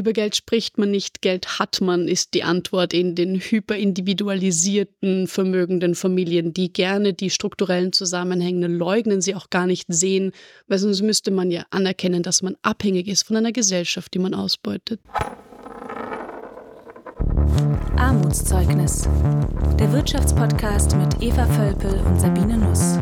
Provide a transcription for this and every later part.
Über Geld spricht man nicht, Geld hat man, ist die Antwort in den hyperindividualisierten, vermögenden Familien, die gerne die strukturellen Zusammenhänge leugnen, sie auch gar nicht sehen, weil sonst müsste man ja anerkennen, dass man abhängig ist von einer Gesellschaft, die man ausbeutet. Armutszeugnis. Der Wirtschaftspodcast mit Eva Völpel und Sabine Nuss.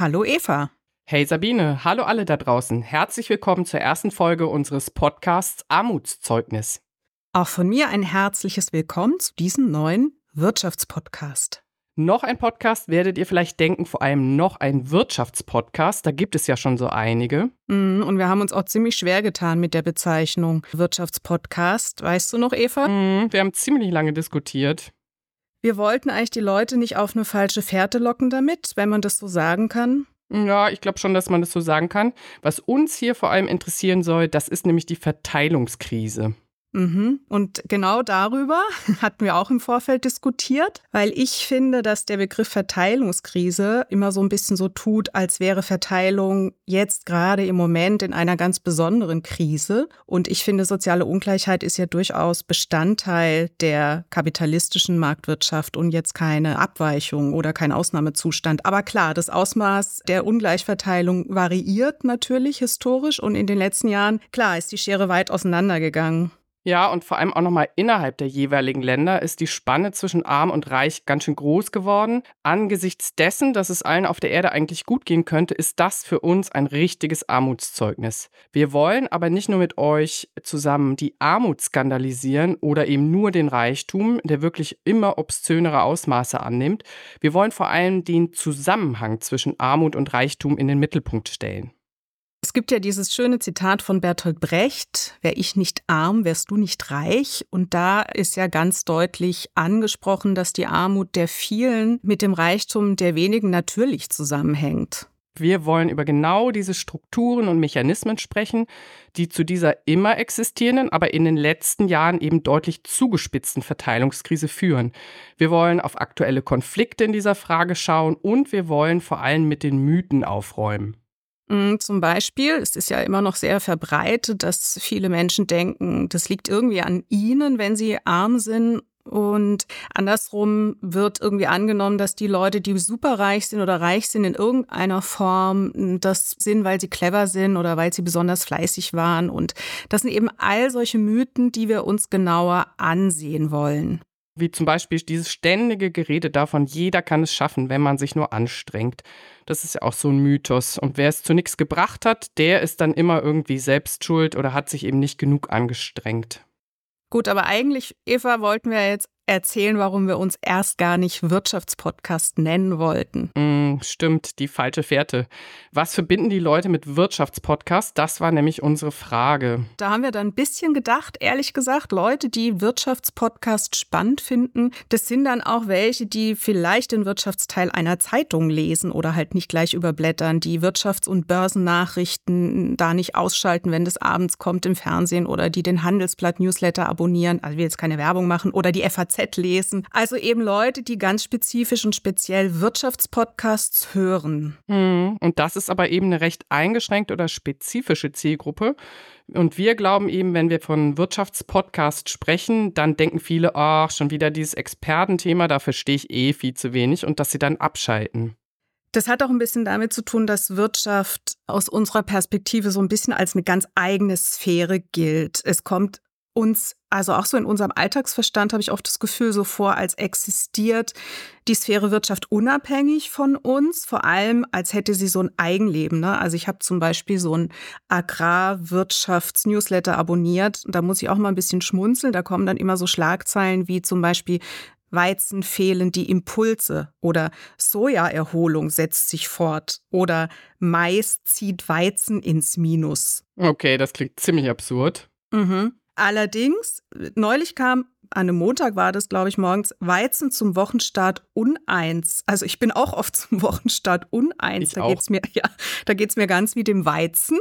Hallo Eva. Hey Sabine, hallo alle da draußen. Herzlich willkommen zur ersten Folge unseres Podcasts Armutszeugnis. Auch von mir ein herzliches Willkommen zu diesem neuen Wirtschaftspodcast. Noch ein Podcast werdet ihr vielleicht denken, vor allem noch ein Wirtschaftspodcast. Da gibt es ja schon so einige. Mm, und wir haben uns auch ziemlich schwer getan mit der Bezeichnung Wirtschaftspodcast. Weißt du noch, Eva? Mm, wir haben ziemlich lange diskutiert. Wir wollten eigentlich die Leute nicht auf eine falsche Fährte locken damit, wenn man das so sagen kann. Ja, ich glaube schon, dass man das so sagen kann. Was uns hier vor allem interessieren soll, das ist nämlich die Verteilungskrise. Mhm. Und genau darüber hatten wir auch im Vorfeld diskutiert, weil ich finde, dass der Begriff Verteilungskrise immer so ein bisschen so tut, als wäre Verteilung jetzt gerade im Moment in einer ganz besonderen Krise. Und ich finde, soziale Ungleichheit ist ja durchaus Bestandteil der kapitalistischen Marktwirtschaft und jetzt keine Abweichung oder kein Ausnahmezustand. Aber klar, das Ausmaß der Ungleichverteilung variiert natürlich historisch und in den letzten Jahren, klar, ist die Schere weit auseinandergegangen. Ja, und vor allem auch nochmal innerhalb der jeweiligen Länder ist die Spanne zwischen arm und reich ganz schön groß geworden. Angesichts dessen, dass es allen auf der Erde eigentlich gut gehen könnte, ist das für uns ein richtiges Armutszeugnis. Wir wollen aber nicht nur mit euch zusammen die Armut skandalisieren oder eben nur den Reichtum, der wirklich immer obszönere Ausmaße annimmt. Wir wollen vor allem den Zusammenhang zwischen Armut und Reichtum in den Mittelpunkt stellen. Es gibt ja dieses schöne Zitat von Bertolt Brecht, wär ich nicht arm, wärst du nicht reich. Und da ist ja ganz deutlich angesprochen, dass die Armut der vielen mit dem Reichtum der wenigen natürlich zusammenhängt. Wir wollen über genau diese Strukturen und Mechanismen sprechen, die zu dieser immer existierenden, aber in den letzten Jahren eben deutlich zugespitzten Verteilungskrise führen. Wir wollen auf aktuelle Konflikte in dieser Frage schauen und wir wollen vor allem mit den Mythen aufräumen. Mm, zum Beispiel, es ist ja immer noch sehr verbreitet, dass viele Menschen denken, das liegt irgendwie an ihnen, wenn sie arm sind. Und andersrum wird irgendwie angenommen, dass die Leute, die superreich sind oder reich sind in irgendeiner Form, das sind, weil sie clever sind oder weil sie besonders fleißig waren. Und das sind eben all solche Mythen, die wir uns genauer ansehen wollen wie zum Beispiel dieses ständige Gerede davon, jeder kann es schaffen, wenn man sich nur anstrengt. Das ist ja auch so ein Mythos. Und wer es zu nichts gebracht hat, der ist dann immer irgendwie selbst schuld oder hat sich eben nicht genug angestrengt. Gut, aber eigentlich, Eva, wollten wir jetzt erzählen, warum wir uns erst gar nicht Wirtschaftspodcast nennen wollten. Mm, stimmt, die falsche Fährte. Was verbinden die Leute mit Wirtschaftspodcast? Das war nämlich unsere Frage. Da haben wir dann ein bisschen gedacht, ehrlich gesagt, Leute, die Wirtschaftspodcast spannend finden, das sind dann auch welche, die vielleicht den Wirtschaftsteil einer Zeitung lesen oder halt nicht gleich überblättern, die Wirtschafts- und Börsennachrichten da nicht ausschalten, wenn das abends kommt im Fernsehen oder die den Handelsblatt-Newsletter abonnieren, also wir jetzt keine Werbung machen, oder die FAZ lesen. Also eben Leute, die ganz spezifisch und speziell Wirtschaftspodcasts hören. Hm, und das ist aber eben eine recht eingeschränkte oder spezifische Zielgruppe. Und wir glauben eben, wenn wir von Wirtschaftspodcast sprechen, dann denken viele, ach, schon wieder dieses Expertenthema, da verstehe ich eh viel zu wenig und dass sie dann abschalten. Das hat auch ein bisschen damit zu tun, dass Wirtschaft aus unserer Perspektive so ein bisschen als eine ganz eigene Sphäre gilt. Es kommt uns, also auch so in unserem Alltagsverstand habe ich oft das Gefühl so vor, als existiert die Sphäre Wirtschaft unabhängig von uns, vor allem als hätte sie so ein Eigenleben. Ne? Also ich habe zum Beispiel so ein Agrarwirtschafts-Newsletter abonniert. Da muss ich auch mal ein bisschen schmunzeln. Da kommen dann immer so Schlagzeilen wie zum Beispiel Weizen fehlen die Impulse oder Sojaerholung setzt sich fort oder Mais zieht Weizen ins Minus. Okay, das klingt ziemlich absurd. Mhm. Allerdings, neulich kam an einem Montag war das, glaube ich, morgens, Weizen zum Wochenstart uneins. Also ich bin auch oft zum Wochenstart uneins. Ich da auch. geht's mir, ja, da geht's mir ganz wie dem Weizen.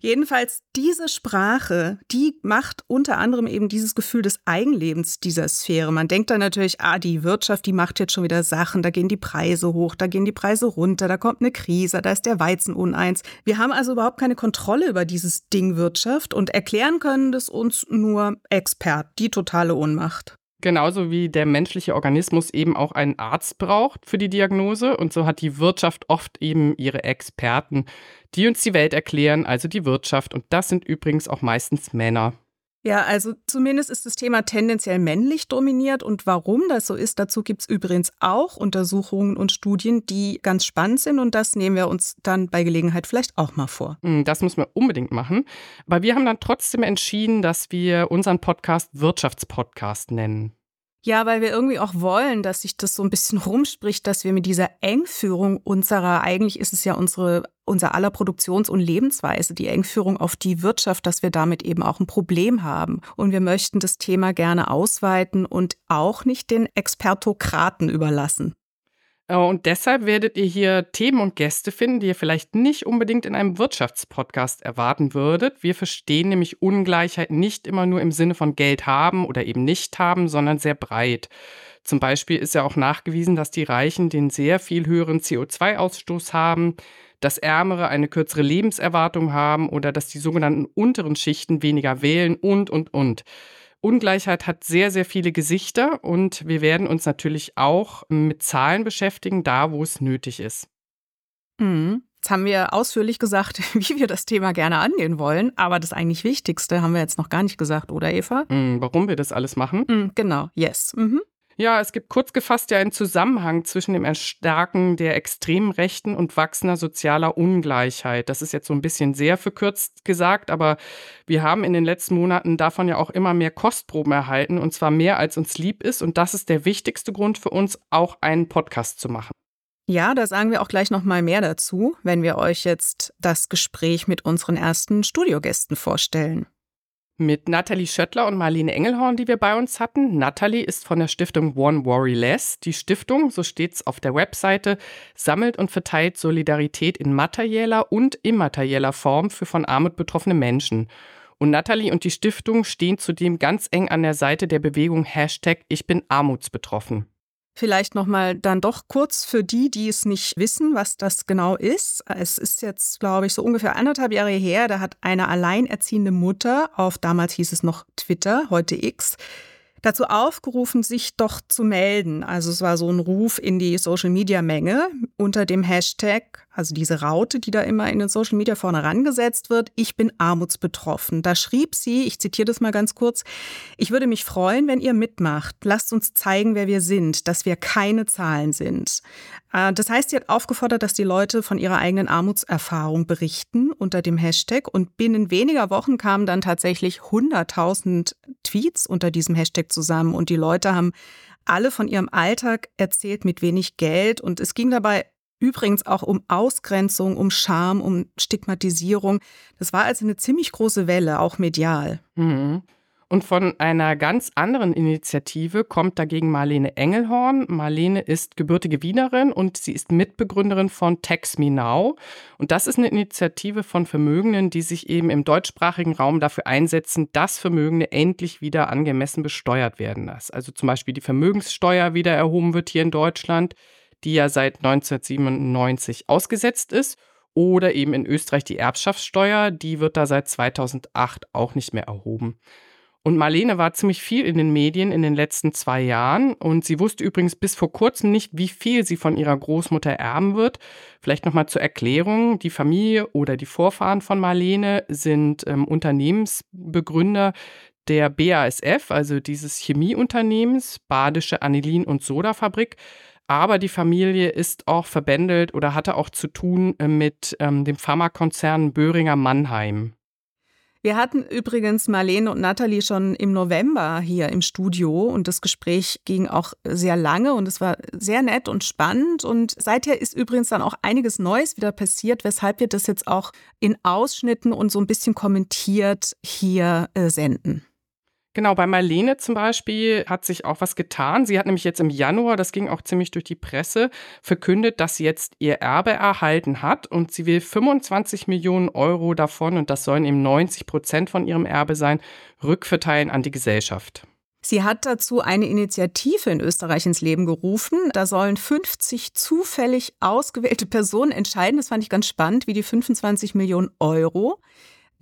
Jedenfalls diese Sprache, die macht unter anderem eben dieses Gefühl des Eigenlebens dieser Sphäre. Man denkt dann natürlich, ah, die Wirtschaft, die macht jetzt schon wieder Sachen, da gehen die Preise hoch, da gehen die Preise runter, da kommt eine Krise, da ist der Weizen uneins. Wir haben also überhaupt keine Kontrolle über dieses Ding Wirtschaft und erklären können das uns nur Experten, die totale Ohnmacht. Genauso wie der menschliche Organismus eben auch einen Arzt braucht für die Diagnose. Und so hat die Wirtschaft oft eben ihre Experten, die uns die Welt erklären, also die Wirtschaft. Und das sind übrigens auch meistens Männer. Ja, also zumindest ist das Thema tendenziell männlich dominiert. Und warum das so ist, dazu gibt es übrigens auch Untersuchungen und Studien, die ganz spannend sind. Und das nehmen wir uns dann bei Gelegenheit vielleicht auch mal vor. Hm, Das müssen wir unbedingt machen. Aber wir haben dann trotzdem entschieden, dass wir unseren Podcast Wirtschaftspodcast nennen. Ja, weil wir irgendwie auch wollen, dass sich das so ein bisschen rumspricht, dass wir mit dieser Engführung unserer, eigentlich ist es ja unsere, unser aller Produktions- und Lebensweise, die Engführung auf die Wirtschaft, dass wir damit eben auch ein Problem haben. Und wir möchten das Thema gerne ausweiten und auch nicht den Expertokraten überlassen. Äh, Und deshalb werdet ihr hier Themen und Gäste finden, die ihr vielleicht nicht unbedingt in einem Wirtschaftspodcast erwarten würdet. Wir verstehen nämlich Ungleichheit nicht immer nur im Sinne von Geld haben oder eben nicht haben, sondern sehr breit. Zum Beispiel ist ja auch nachgewiesen, dass die Reichen den sehr viel höheren CO2-Ausstoß haben, dass Ärmere eine kürzere Lebenserwartung haben oder dass die sogenannten unteren Schichten weniger wählen und, und, und. Ungleichheit hat sehr, sehr viele Gesichter und wir werden uns natürlich auch mit Zahlen beschäftigen, da wo es nötig ist. Mhm. Jetzt haben wir ausführlich gesagt, wie wir das Thema gerne angehen wollen, aber das eigentlich Wichtigste haben wir jetzt noch gar nicht gesagt, oder Eva? Hm, Warum wir das alles machen? Mhm, genau, yes. Mhm. Ja, es gibt kurz gefasst ja einen Zusammenhang zwischen dem Erstarken der extremen Rechten und wachsender sozialer Ungleichheit. Das ist jetzt so ein bisschen sehr verkürzt gesagt, aber wir haben in den letzten Monaten davon ja auch immer mehr Kostproben erhalten und zwar mehr als uns lieb ist und das ist der wichtigste Grund für uns, auch einen Podcast zu machen. Ja, da sagen wir auch gleich noch mal mehr dazu, wenn wir euch jetzt das Gespräch mit unseren ersten Studiogästen vorstellen. Mit Nathalie Schöttler und Marlene Engelhorn, die wir bei uns hatten. Nathalie ist von der Stiftung One Worry Less. Die Stiftung, so steht's auf der Webseite, sammelt und verteilt Solidarität in materieller und immaterieller Form für von Armut betroffene Menschen. Und Nathalie und die Stiftung stehen zudem ganz eng an der Seite der Bewegung Hashtag Ich bin armutsbetroffen. Vielleicht noch mal dann doch kurz für die, die es nicht wissen, was das genau ist. Es ist jetzt, glaube ich, so ungefähr anderthalb Jahre her. Da hat eine alleinerziehende Mutter auf damals hieß es noch Twitter, heute X, dazu aufgerufen, sich doch zu melden. Also es war so ein Ruf in die Social-Media-Menge unter dem Hashtag, also diese Raute, die da immer in den Social Media vorne rangesetzt wird, ich bin armutsbetroffen. Da schrieb sie, ich zitiere das mal ganz kurz, ich würde mich freuen, wenn ihr mitmacht. Lasst uns zeigen, wer wir sind, dass wir keine Zahlen sind. Äh, Das heißt, sie hat aufgefordert, dass die Leute von ihrer eigenen Armutserfahrung berichten unter dem Hashtag und binnen weniger Wochen kamen dann tatsächlich 100.000 Tweets unter diesem Hashtag zusammen und die Leute haben alle von ihrem Alltag erzählt mit wenig Geld und es ging dabei übrigens auch um Ausgrenzung, um Scham, um Stigmatisierung. Das war also eine ziemlich große Welle, auch medial. Mhm. Und von einer ganz anderen Initiative kommt dagegen Marlene Engelhorn. Marlene ist gebürtige Wienerin und sie ist Mitbegründerin von Tax Me Now. Und das ist eine Initiative von Vermögenden, die sich eben im deutschsprachigen Raum dafür einsetzen, dass Vermögende endlich wieder angemessen besteuert werden. Dass also zum Beispiel die Vermögenssteuer wieder erhoben wird hier in Deutschland, die ja seit 1997 ausgesetzt ist. Oder eben in Österreich die Erbschaftssteuer, die wird da seit 2008 auch nicht mehr erhoben. Und Marlene war ziemlich viel in den Medien in den letzten zwei Jahren und sie wusste übrigens bis vor kurzem nicht, wie viel sie von ihrer Großmutter erben wird. Vielleicht nochmal zur Erklärung, die Familie oder die Vorfahren von Marlene sind ähm, Unternehmensbegründer der BASF, also dieses Chemieunternehmens, Badische Anilin- und Sodafabrik. Aber die Familie ist auch verbändelt oder hatte auch zu tun äh, mit ähm, dem Pharmakonzern Böhringer Mannheim. Wir hatten übrigens Marlene und Nathalie schon im November hier im Studio und das Gespräch ging auch sehr lange und es war sehr nett und spannend und seither ist übrigens dann auch einiges Neues wieder passiert, weshalb wir das jetzt auch in Ausschnitten und so ein bisschen kommentiert hier äh, senden. Genau, bei Marlene zum Beispiel hat sich auch was getan. Sie hat nämlich jetzt im Januar, das ging auch ziemlich durch die Presse, verkündet, dass sie jetzt ihr Erbe erhalten hat und sie will 25 Millionen Euro davon, und das sollen eben 90 Prozent von ihrem Erbe sein, rückverteilen an die Gesellschaft. Sie hat dazu eine Initiative in Österreich ins Leben gerufen. Da sollen 50 zufällig ausgewählte Personen entscheiden. Das fand ich ganz spannend, wie die 25 Millionen Euro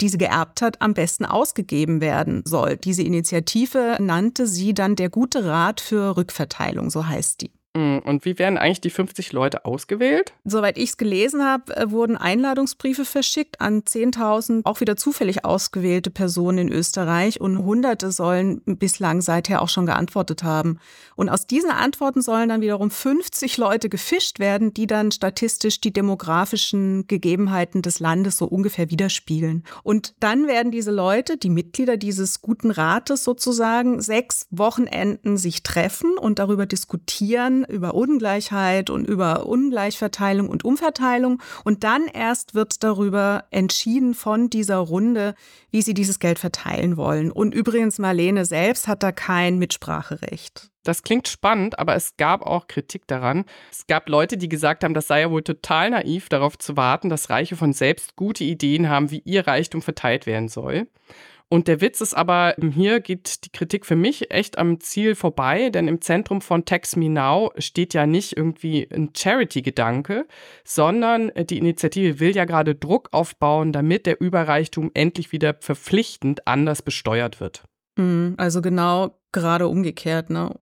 die sie geerbt hat, am besten ausgegeben werden soll. Diese Initiative nannte sie dann der gute Rat für Rückverteilung, so heißt die. Mm, und wie werden eigentlich die 50 Leute ausgewählt? Soweit ich es gelesen habe, äh, wurden Einladungsbriefe verschickt an 10.000 auch wieder zufällig ausgewählte Personen in Österreich und Hunderte sollen bislang seither auch schon geantwortet haben. Und aus diesen Antworten sollen dann wiederum 50 Leute gefischt werden, die dann statistisch die demografischen Gegebenheiten des Landes so ungefähr widerspiegeln. Und dann werden diese Leute, die Mitglieder dieses guten Rates sozusagen, sechs Wochenenden sich treffen und darüber diskutieren, über Ungleichheit und über Ungleichverteilung und Umverteilung. Und dann erst wird darüber entschieden von dieser Runde, wie sie dieses Geld verteilen wollen. Und übrigens, Marlene selbst hat da kein Mitspracherecht. Das klingt spannend, aber es gab auch Kritik daran. Es gab Leute, die gesagt haben, das sei ja wohl total naiv, darauf zu warten, dass Reiche von selbst gute Ideen haben, wie ihr Reichtum verteilt werden soll. Und der Witz ist aber, hier geht die Kritik für mich echt am Ziel vorbei, denn im Zentrum von Tax Me Now steht ja nicht irgendwie ein Charity-Gedanke, sondern die Initiative will ja gerade Druck aufbauen, damit der Überreichtum endlich wieder verpflichtend anders besteuert wird. Mhm, also genau gerade umgekehrt, ne?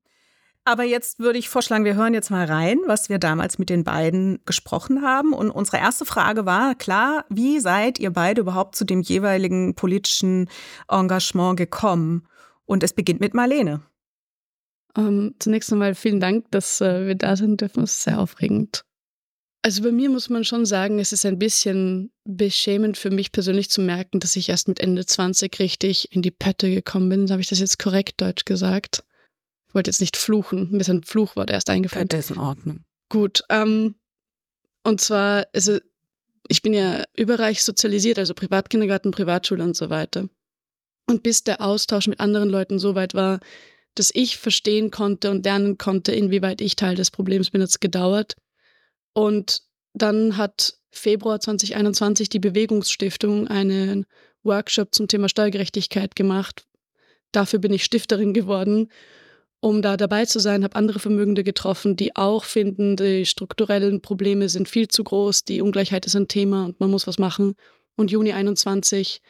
Aber jetzt würde ich vorschlagen, wir hören jetzt mal rein, was wir damals mit den beiden gesprochen haben. Und unsere erste Frage war, klar, wie seid ihr beide überhaupt zu dem jeweiligen politischen Engagement gekommen? Und es beginnt mit Marlene. Um, ähm, zunächst einmal vielen Dank, dass äh, wir da sind dürfen. Es ist sehr aufregend. Also bei mir muss man schon sagen, es ist ein bisschen beschämend für mich persönlich zu merken, dass ich erst mit Ende 20 richtig in die Pötte gekommen bin. Habe ich das jetzt korrekt deutsch gesagt? Ich wollte jetzt nicht fluchen, ein Fluchwort erst eingefallen. Das ist in Ordnung. Gut, ähm, und zwar, also ich bin ja überreich sozialisiert, also Privatkindergarten, Privatschule und so weiter. Und bis der Austausch mit anderen Leuten so weit war, dass ich verstehen konnte und lernen konnte, inwieweit ich Teil des Problems bin, hat es gedauert. Und dann hat Februar 2021 die Bewegungsstiftung einen Workshop zum Thema Steuergerechtigkeit gemacht. Dafür bin ich Stifterin geworden um da dabei zu sein, habe andere Vermögende getroffen, die auch finden, die strukturellen Probleme sind viel zu groß, die Ungleichheit ist ein Thema und man muss was machen. Und Juni 21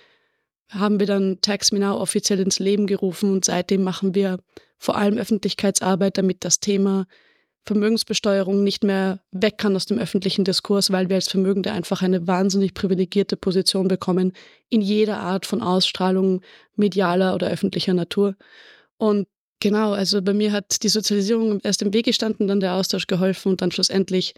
haben wir dann Tax Me Now offiziell ins Leben gerufen und seitdem machen wir vor allem Öffentlichkeitsarbeit, damit das Thema Vermögensbesteuerung nicht mehr weg kann aus dem öffentlichen Diskurs, weil wir als Vermögende einfach eine wahnsinnig privilegierte Position bekommen in jeder Art von Ausstrahlung medialer oder öffentlicher Natur. Und Genau, also bei mir hat die Sozialisierung erst im Weg gestanden, dann der Austausch geholfen und dann schlussendlich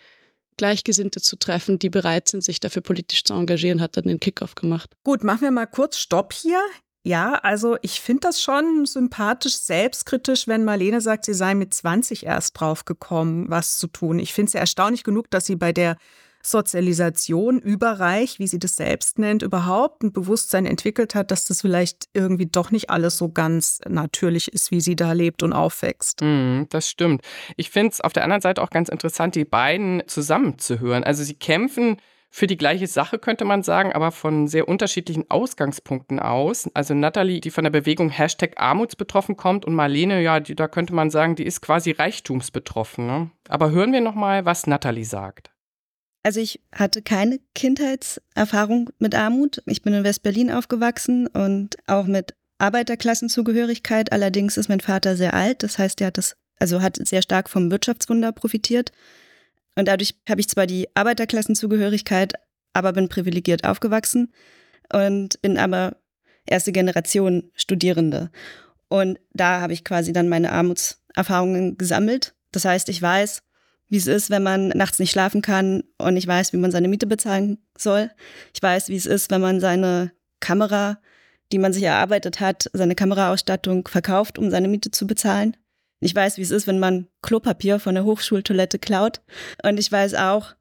Gleichgesinnte zu treffen, die bereit sind, sich dafür politisch zu engagieren, hat dann den Kickoff gemacht. Gut, machen wir mal kurz Stopp hier. Ja, also ich finde das schon sympathisch, selbstkritisch, wenn Marlene sagt, sie sei mit 20 erst drauf gekommen, was zu tun. Ich finde es ja erstaunlich genug, dass sie bei der Sozialisation überreich, wie sie das selbst nennt, überhaupt ein Bewusstsein entwickelt hat, dass das vielleicht irgendwie doch nicht alles so ganz natürlich ist, wie sie da lebt und aufwächst. Mm, das stimmt. Ich finde es auf der anderen Seite auch ganz interessant, die beiden zusammenzuhören. Also sie kämpfen für die gleiche Sache, könnte man sagen, aber von sehr unterschiedlichen Ausgangspunkten aus. Also Natalie, die von der Bewegung Hashtag Armutsbetroffen kommt und Marlene, ja, die, da könnte man sagen, die ist quasi reichtumsbetroffen. Ne? Aber hören wir nochmal, was Natalie sagt. Also ich hatte keine Kindheitserfahrung mit Armut. Ich bin in West-Berlin aufgewachsen und auch mit Arbeiterklassenzugehörigkeit. Allerdings ist mein Vater sehr alt. Das heißt, er hat das, also hat sehr stark vom Wirtschaftswunder profitiert. Und dadurch habe ich zwar die Arbeiterklassenzugehörigkeit, aber bin privilegiert aufgewachsen und bin aber erste Generation Studierende. Und da habe ich quasi dann meine Armutserfahrungen gesammelt. Das heißt, ich weiß, wie es ist, wenn man nachts nicht schlafen kann und nicht weiß, wie man seine Miete bezahlen soll. Ich weiß, wie es ist, wenn man seine Kamera, die man sich erarbeitet hat, seine Kameraausstattung verkauft, um seine Miete zu bezahlen. Ich weiß, wie es ist, wenn man Klopapier von der Hochschultoilette klaut. Und ich weiß auch,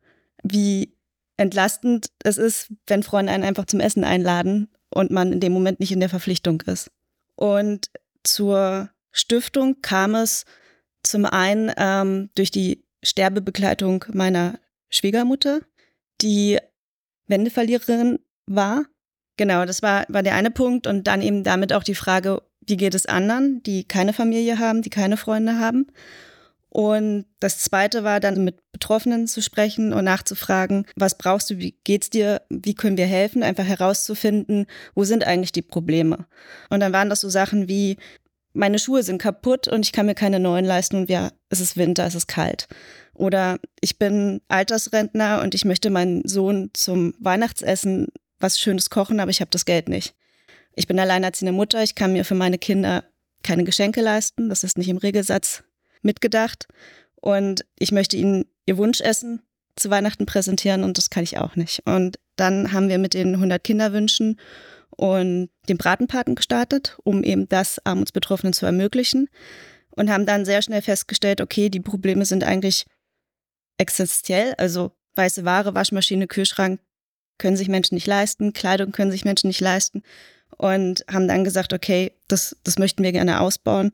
wie entlastend es ist, wenn Freunde einen einfach zum Essen einladen und man in dem Moment nicht in der Verpflichtung ist. Und zur Stiftung kam es zum einen ähm, durch die Sterbebegleitung meiner Schwiegermutter, die Wendeverliererin war. Genau, das war, war der eine Punkt. Und dann eben damit auch die Frage, wie geht es anderen, die keine Familie haben, die keine Freunde haben. Und das zweite war dann mit Betroffenen zu sprechen und nachzufragen, was brauchst du, wie geht's dir, wie können wir helfen, einfach herauszufinden, wo sind eigentlich die Probleme. Und dann waren das so Sachen wie, meine Schuhe sind kaputt und ich kann mir keine neuen leisten und ja, es ist Winter, es ist kalt. Oder ich bin Altersrentner und ich möchte meinen Sohn zum Weihnachtsessen was Schönes kochen, aber ich habe das Geld nicht. Ich bin alleinerziehende Mutter, ich kann mir für meine Kinder keine Geschenke leisten, das ist nicht im Regelsatz mitgedacht. Und ich möchte ihnen ihr Wunschessen zu Weihnachten präsentieren und das kann ich auch nicht. Und dann haben wir mit den 100 Kinderwünschen und dem Bratenpaten gestartet, um eben das Armutsbetroffenen zu ermöglichen. Und haben dann sehr schnell festgestellt, okay, die Probleme sind eigentlich existenziell, also weiße Ware, Waschmaschine, Kühlschrank können sich Menschen nicht leisten, Kleidung können sich Menschen nicht leisten. Und haben dann gesagt, okay, das, das möchten wir gerne ausbauen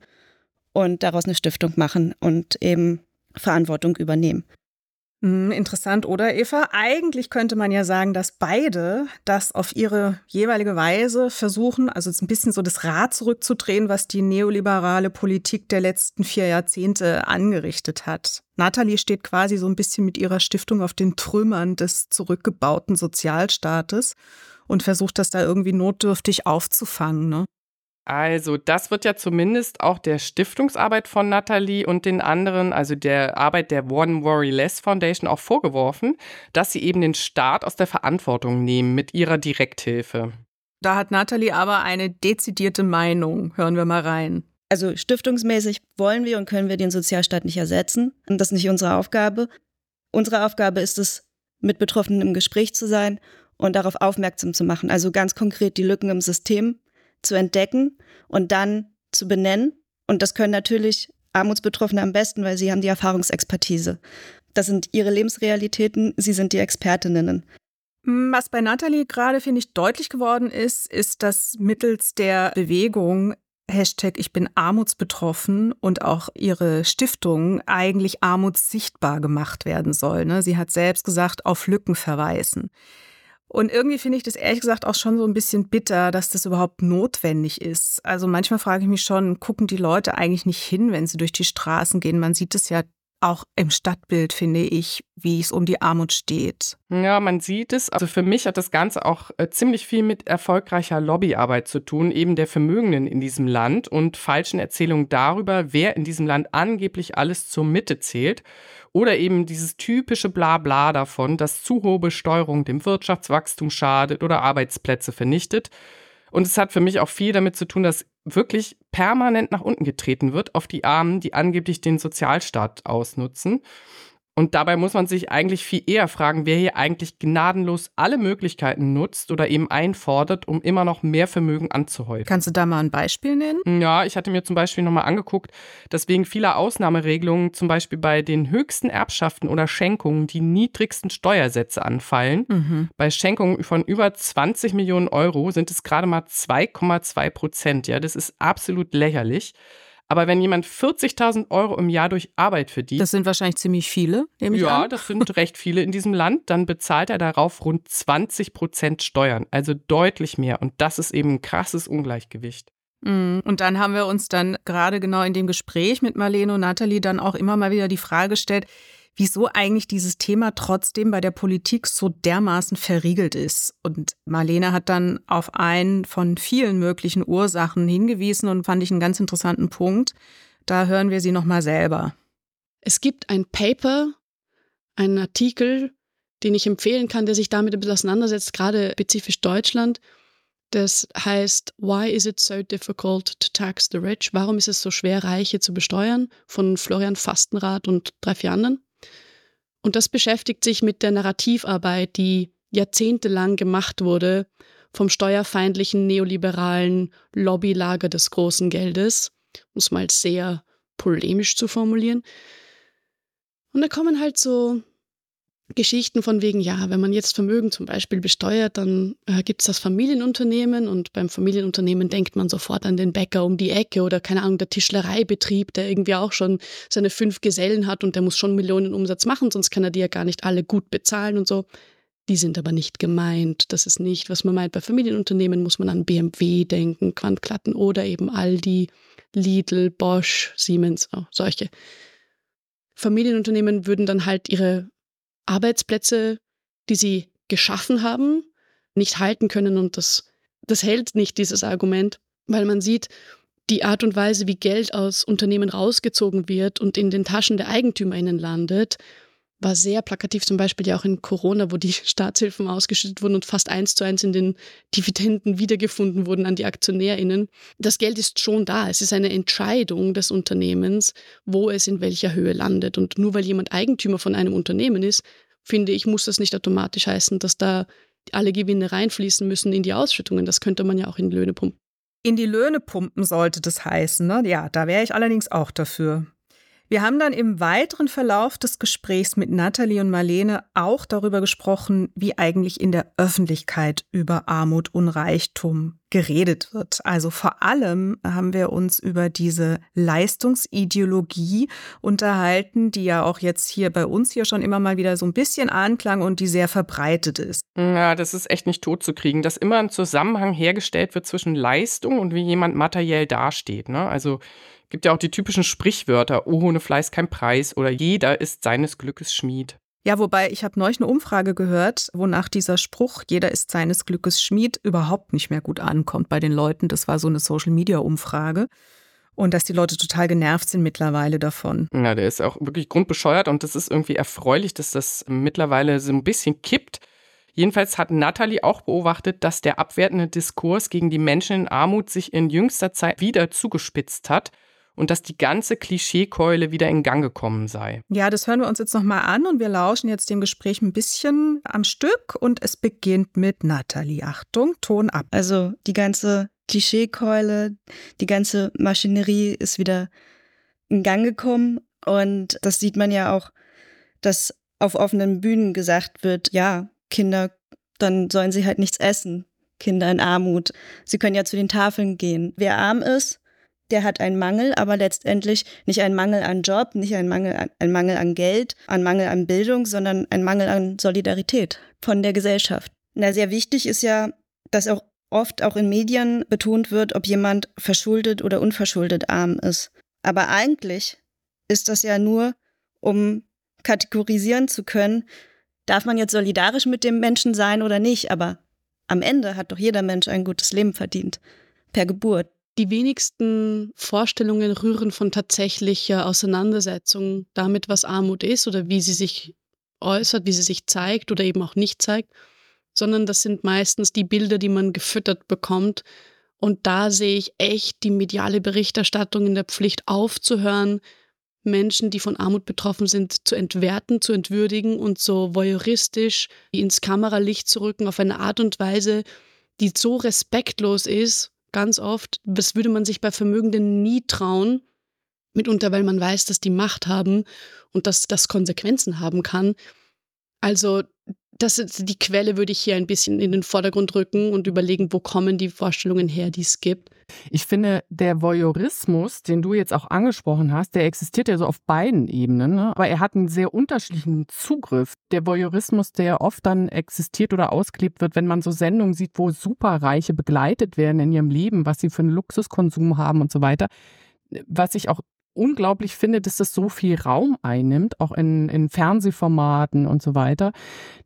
und daraus eine Stiftung machen und eben Verantwortung übernehmen. Hm, interessant, oder Eva? Eigentlich könnte man ja sagen, dass beide das auf ihre jeweilige Weise versuchen, also ein bisschen so das Rad zurückzudrehen, was die neoliberale Politik der letzten vier Jahrzehnte angerichtet hat. Nathalie steht quasi so ein bisschen mit ihrer Stiftung auf den Trümmern des zurückgebauten Sozialstaates und versucht das da irgendwie notdürftig aufzufangen. Ne? Also, das wird ja zumindest auch der Stiftungsarbeit von Nathalie und den anderen, also der Arbeit der One Worry Less Foundation auch vorgeworfen, dass sie eben den Staat aus der Verantwortung nehmen mit ihrer Direkthilfe. Da hat Nathalie aber eine dezidierte Meinung. Hören wir mal rein. Also stiftungsmäßig wollen wir und können wir den Sozialstaat nicht ersetzen. Und das ist nicht unsere Aufgabe. Unsere Aufgabe ist es, mit Betroffenen im Gespräch zu sein und darauf aufmerksam zu machen. Also ganz konkret die Lücken im System zu entdecken und dann zu benennen. Und das können natürlich Armutsbetroffene am besten, weil sie haben die Erfahrungsexpertise. Das sind ihre Lebensrealitäten, sie sind die Expertinnen. Was bei Nathalie gerade, finde ich, deutlich geworden ist, ist, dass mittels der Bewegung Hashtag Ich bin armutsbetroffen und auch ihre Stiftung eigentlich armutssichtbar gemacht werden soll. Ne? Sie hat selbst gesagt, auf Lücken verweisen. Und irgendwie finde ich das ehrlich gesagt auch schon so ein bisschen bitter, dass das überhaupt notwendig ist. Also manchmal frage ich mich schon, gucken die Leute eigentlich nicht hin, wenn sie durch die Straßen gehen? Man sieht es ja auch im Stadtbild, finde ich, wie es um die Armut steht. Ja, man sieht es. Also für mich hat das Ganze auch äh, ziemlich viel mit erfolgreicher Lobbyarbeit zu tun, eben der Vermögenden in diesem Land und falschen Erzählungen darüber, wer in diesem Land angeblich alles zur Mitte zählt. Oder eben dieses typische Blabla davon, dass zu hohe Besteuerung dem Wirtschaftswachstum schadet oder Arbeitsplätze vernichtet. Und es hat für mich auch viel damit zu tun, dass wirklich permanent nach unten getreten wird auf die Armen, die angeblich den Sozialstaat ausnutzen. Und dabei muss man sich eigentlich viel eher fragen, wer hier eigentlich gnadenlos alle Möglichkeiten nutzt oder eben einfordert, um immer noch mehr Vermögen anzuhäufen. Kannst du da mal ein Beispiel nennen? Ja, ich hatte mir zum Beispiel nochmal angeguckt, dass wegen vieler Ausnahmeregelungen zum Beispiel bei den höchsten Erbschaften oder Schenkungen die niedrigsten Steuersätze anfallen. Mhm. Bei Schenkungen von über 20 Millionen Euro sind es gerade mal 2,2 Prozent. Ja, das ist absolut lächerlich. Aber wenn jemand 40.000 Euro im Jahr durch Arbeit verdient. Das sind wahrscheinlich ziemlich viele, nehme ich Ja, an. das sind recht viele in diesem Land. Dann bezahlt er darauf rund 20 Prozent Steuern. Also deutlich mehr. Und das ist eben ein krasses Ungleichgewicht. Mm, und dann haben wir uns dann gerade genau in dem Gespräch mit Marlene und Nathalie dann auch immer mal wieder die Frage gestellt, wieso eigentlich dieses Thema trotzdem bei der Politik so dermaßen verriegelt ist. Und Marlene hat dann auf einen von vielen möglichen Ursachen hingewiesen und fand ich einen ganz interessanten Punkt. Da hören wir sie nochmal selber. Es gibt ein Paper, einen Artikel, den ich empfehlen kann, der sich damit ein bisschen auseinandersetzt, gerade spezifisch Deutschland. Das heißt, Why is it so difficult to tax the rich? Warum ist es so schwer, Reiche zu besteuern? Von Florian Fastenrath und drei, vier anderen. Und das beschäftigt sich mit der Narrativarbeit, die jahrzehntelang gemacht wurde vom steuerfeindlichen neoliberalen Lobbylager des großen Geldes, um es mal sehr polemisch zu formulieren. Und da kommen halt so Geschichten von wegen, ja, wenn man jetzt Vermögen zum Beispiel besteuert, dann äh, gibt es das Familienunternehmen und beim Familienunternehmen denkt man sofort an den Bäcker um die Ecke oder keine Ahnung, der Tischlereibetrieb, der irgendwie auch schon seine fünf Gesellen hat und der muss schon Millionen Umsatz machen, sonst kann er die ja gar nicht alle gut bezahlen und so. Die sind aber nicht gemeint. Das ist nicht, was man meint. Bei Familienunternehmen muss man an BMW denken, Quantklatten oder eben Aldi, Lidl, Bosch, Siemens, oh, solche. Familienunternehmen würden dann halt ihre Arbeitsplätze, die sie geschaffen haben, nicht halten können. Und das, das hält nicht, dieses Argument, weil man sieht, die Art und Weise, wie Geld aus Unternehmen rausgezogen wird und in den Taschen der EigentümerInnen landet, war sehr plakativ, zum Beispiel ja auch in Corona, wo die Staatshilfen ausgeschüttet wurden und fast eins zu eins in den Dividenden wiedergefunden wurden an die AktionärInnen. Das Geld ist schon da. Es ist eine Entscheidung des Unternehmens, wo es in welcher Höhe landet. Und nur weil jemand Eigentümer von einem Unternehmen ist, finde ich, muss das nicht automatisch heißen, dass da alle Gewinne reinfließen müssen in die Ausschüttungen. Das könnte man ja auch in Löhne pumpen. In die Löhne pumpen sollte das heißen. Ne? Ja, da wäre ich allerdings auch dafür. Wir haben dann im weiteren Verlauf des Gesprächs mit Nathalie und Marlene auch darüber gesprochen, wie eigentlich in der Öffentlichkeit über Armut und Reichtum geredet wird. Also vor allem haben wir uns über diese Leistungsideologie unterhalten, die ja auch jetzt hier bei uns hier schon immer mal wieder so ein bisschen anklang und die sehr verbreitet ist. Ja, das ist echt nicht tot zu kriegen, dass immer ein Zusammenhang hergestellt wird zwischen Leistung und wie jemand materiell dasteht. Ne? Also Gibt ja auch die typischen Sprichwörter, oh, ohne Fleiß kein Preis oder jeder ist seines Glückes Schmied. Ja, wobei ich habe neulich eine Umfrage gehört, wonach dieser Spruch, jeder ist seines Glückes Schmied, überhaupt nicht mehr gut ankommt bei den Leuten. Das war so eine Social-Media-Umfrage. Und dass die Leute total genervt sind mittlerweile davon. Ja, der ist auch wirklich grundbescheuert und das ist irgendwie erfreulich, dass das mittlerweile so ein bisschen kippt. Jedenfalls hat Natalie auch beobachtet, dass der abwertende Diskurs gegen die Menschen in Armut sich in jüngster Zeit wieder zugespitzt hat und dass die ganze Klischeekeule wieder in Gang gekommen sei. Ja, das hören wir uns jetzt nochmal an und wir lauschen jetzt dem Gespräch ein bisschen am Stück und es beginnt mit Nathalie. Achtung, Ton ab. Also die ganze Klischeekeule, die ganze Maschinerie ist wieder in Gang gekommen und das sieht man ja auch, dass auf offenen Bühnen gesagt wird, ja, Kinder, dann sollen sie halt nichts essen. Kinder in Armut. Sie können ja zu den Tafeln gehen. Wer arm ist, der hat einen Mangel, aber letztendlich nicht einen Mangel an Job, nicht einen Mangel an, einen Mangel an Geld, einen Mangel an Bildung, sondern einen Mangel an Solidarität von der Gesellschaft. Na, sehr wichtig ist ja, dass auch oft auch in Medien betont wird, ob jemand verschuldet oder unverschuldet arm ist. Aber eigentlich ist das ja nur, um kategorisieren zu können, darf man jetzt solidarisch mit dem Menschen sein oder nicht, aber am Ende hat doch jeder Mensch ein gutes Leben verdient, per Geburt. Die wenigsten Vorstellungen rühren von tatsächlicher Auseinandersetzung damit, was Armut ist oder wie sie sich äußert, wie sie sich zeigt oder eben auch nicht zeigt, sondern das sind meistens die Bilder, die man gefüttert bekommt. Und da sehe ich echt die mediale Berichterstattung in der Pflicht aufzuhören, Menschen, die von Armut betroffen sind, zu entwerten, zu entwürdigen und so voyeuristisch ins Kameralicht zu rücken auf eine Art und Weise, die so respektlos ist ganz oft. Das würde man sich bei Vermögenden nie trauen, mitunter, weil man weiß, dass die Macht haben und dass das Konsequenzen haben kann. Also das ist die Quelle würde ich hier ein bisschen in den Vordergrund rücken und überlegen, wo kommen die Vorstellungen her, die es gibt. Ich finde, der Voyeurismus, den du jetzt auch angesprochen hast, der existiert ja so auf beiden Ebenen, ne? aber er hat einen sehr unterschiedlichen Zugriff. Der Voyeurismus, der oft dann existiert oder ausgelebt wird, wenn man so Sendungen sieht, wo Superreiche begleitet werden in ihrem Leben, was sie für einen Luxuskonsum haben und so weiter. Was ich auch unglaublich finde, dass das so viel Raum einnimmt, auch in, in Fernsehformaten und so weiter.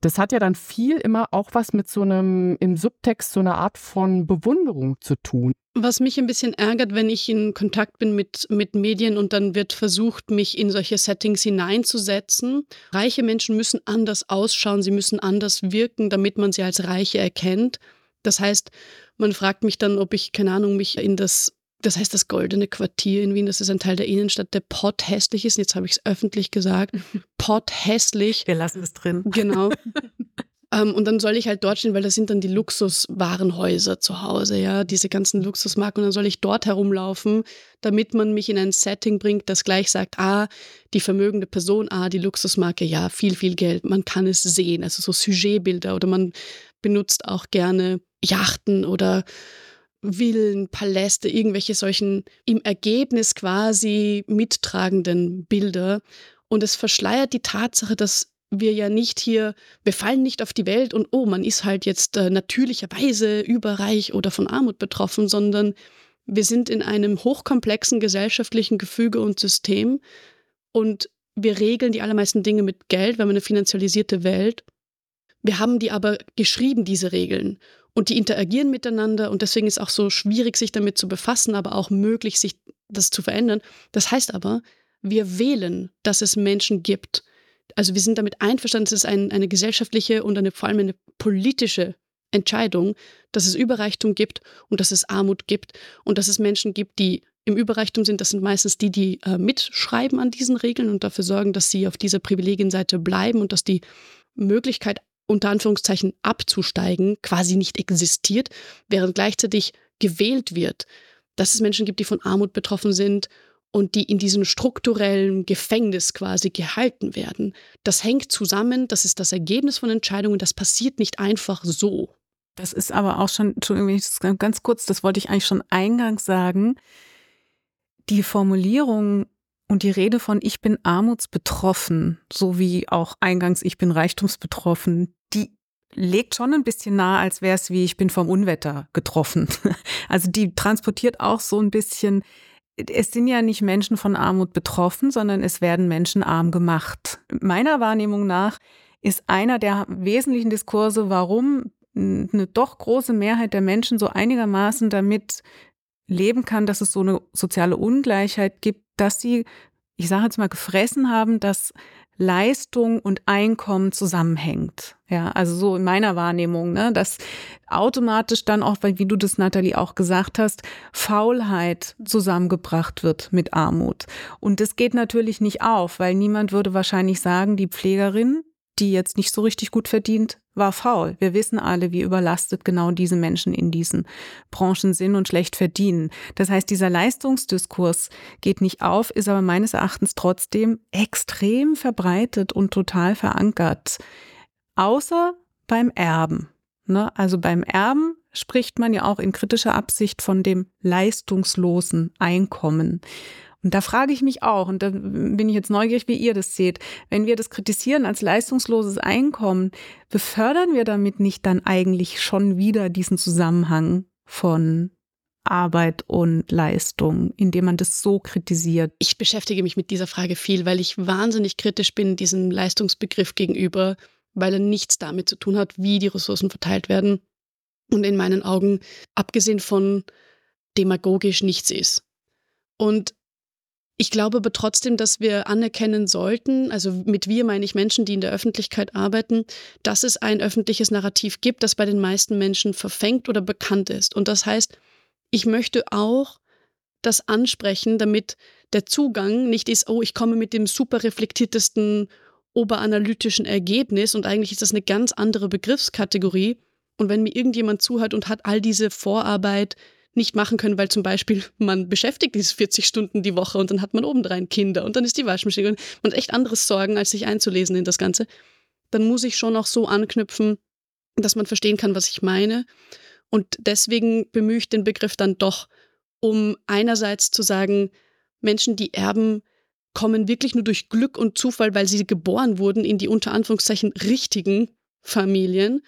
Das hat ja dann viel immer auch was mit so einem, im Subtext so einer Art von Bewunderung zu tun. Was mich ein bisschen ärgert, wenn ich in Kontakt bin mit, mit Medien und dann wird versucht, mich in solche Settings hineinzusetzen. Reiche Menschen müssen anders ausschauen, sie müssen anders wirken, damit man sie als Reiche erkennt. Das heißt, man fragt mich dann, ob ich, keine Ahnung, mich in das das heißt das Goldene Quartier in Wien, das ist ein Teil der Innenstadt, der potthässlich ist. Jetzt habe ich es öffentlich gesagt. Potthässlich. Wir lassen es drin. Genau. Ähm, und dann soll ich halt dort stehen, weil das sind dann die Luxuswarenhäuser zu Hause, ja, diese ganzen Luxusmarken. Und dann soll ich dort herumlaufen, damit man mich in ein Setting bringt, das gleich sagt, ah, die vermögende Person, ah, die Luxusmarke, ja, viel, viel Geld. Man kann es sehen, also so Sujetbilder oder man benutzt auch gerne Yachten oder Villen, Paläste, irgendwelche solchen im Ergebnis quasi mittragenden Bilder. Und es verschleiert die Tatsache, dass wir ja nicht hier, wir fallen nicht auf die Welt und oh, man ist halt jetzt äh, natürlicherweise überreich oder von Armut betroffen, sondern wir sind in einem hochkomplexen gesellschaftlichen Gefüge und System und wir regeln die allermeisten Dinge mit Geld, wir haben eine finanzialisierte Welt. Wir haben die aber geschrieben, diese Regeln. Und die interagieren miteinander und deswegen ist auch so schwierig, sich damit zu befassen, aber auch möglich, sich das zu verändern. Das heißt aber, wir wählen, dass es Menschen gibt, also wir sind damit einverstanden, es ist ein, eine gesellschaftliche und eine, vor allem eine politische Entscheidung, dass es Überreichtum gibt und dass es Armut gibt und dass es Menschen gibt, die im Überreichtum sind. Das sind meistens die, die äh, mitschreiben an diesen Regeln und dafür sorgen, dass sie auf dieser Privilegienseite bleiben und dass die Möglichkeit, unter Anführungszeichen abzusteigen, quasi nicht existiert, während gleichzeitig gewählt wird, dass es Menschen gibt, die von Armut betroffen sind und die in diesem strukturellen Gefängnis quasi gehalten werden. Das hängt zusammen, das ist das Ergebnis von Entscheidungen, das passiert nicht einfach so. Das ist aber auch schon, ganz kurz, das wollte ich eigentlich schon eingangs sagen. Die Formulierung und die Rede von ich bin armutsbetroffen, sowie auch eingangs ich bin reichtumsbetroffen, die legt schon ein bisschen nahe, als wäre es wie ich bin vom Unwetter getroffen. Also die transportiert auch so ein bisschen es sind ja nicht Menschen von Armut betroffen, sondern es werden Menschen arm gemacht. Meiner Wahrnehmung nach ist einer der wesentlichen Diskurse, warum eine doch große Mehrheit der Menschen so einigermaßen damit leben kann, dass es so eine soziale Ungleichheit gibt, dass sie, ich sage jetzt mal, gefressen haben, dass Leistung und Einkommen zusammenhängt. Ja, also so in meiner Wahrnehmung, ne, dass automatisch dann auch, wie du das, Nathalie, auch gesagt hast, Faulheit zusammengebracht wird mit Armut. Und das geht natürlich nicht auf, weil niemand würde wahrscheinlich sagen, die Pflegerin die jetzt nicht so richtig gut verdient, war faul. Wir wissen alle, wie überlastet genau diese Menschen in diesen Branchen sind und schlecht verdienen. Das heißt, dieser Leistungsdiskurs geht nicht auf, ist aber meines Erachtens trotzdem extrem verbreitet und total verankert. Außer beim Erben. Ne? Also beim Erben spricht man ja auch in kritischer Absicht von dem leistungslosen Einkommen. Und da frage ich mich auch, und da bin ich jetzt neugierig, wie ihr das seht, wenn wir das kritisieren als leistungsloses Einkommen, befördern wir damit nicht dann eigentlich schon wieder diesen Zusammenhang von Arbeit und Leistung, indem man das so kritisiert? Ich beschäftige mich mit dieser Frage viel, weil ich wahnsinnig kritisch bin diesem Leistungsbegriff gegenüber, weil er nichts damit zu tun hat, wie die Ressourcen verteilt werden und in meinen Augen, abgesehen von demagogisch, nichts ist. Und ich glaube aber trotzdem, dass wir anerkennen sollten, also mit wir meine ich Menschen, die in der Öffentlichkeit arbeiten, dass es ein öffentliches Narrativ gibt, das bei den meisten Menschen verfängt oder bekannt ist. Und das heißt, ich möchte auch das ansprechen, damit der Zugang nicht ist, oh, ich komme mit dem super reflektiertesten oberanalytischen Ergebnis und eigentlich ist das eine ganz andere Begriffskategorie. Und wenn mir irgendjemand zuhört und hat all diese Vorarbeit, nicht machen können, weil zum Beispiel man beschäftigt ist 40 Stunden die Woche und dann hat man obendrein Kinder und dann ist die Waschmaschine und man hat echt anderes Sorgen, als sich einzulesen in das Ganze, dann muss ich schon auch so anknüpfen, dass man verstehen kann, was ich meine. Und deswegen bemühe ich den Begriff dann doch, um einerseits zu sagen, Menschen, die erben, kommen wirklich nur durch Glück und Zufall, weil sie geboren wurden in die unter Anführungszeichen richtigen Familien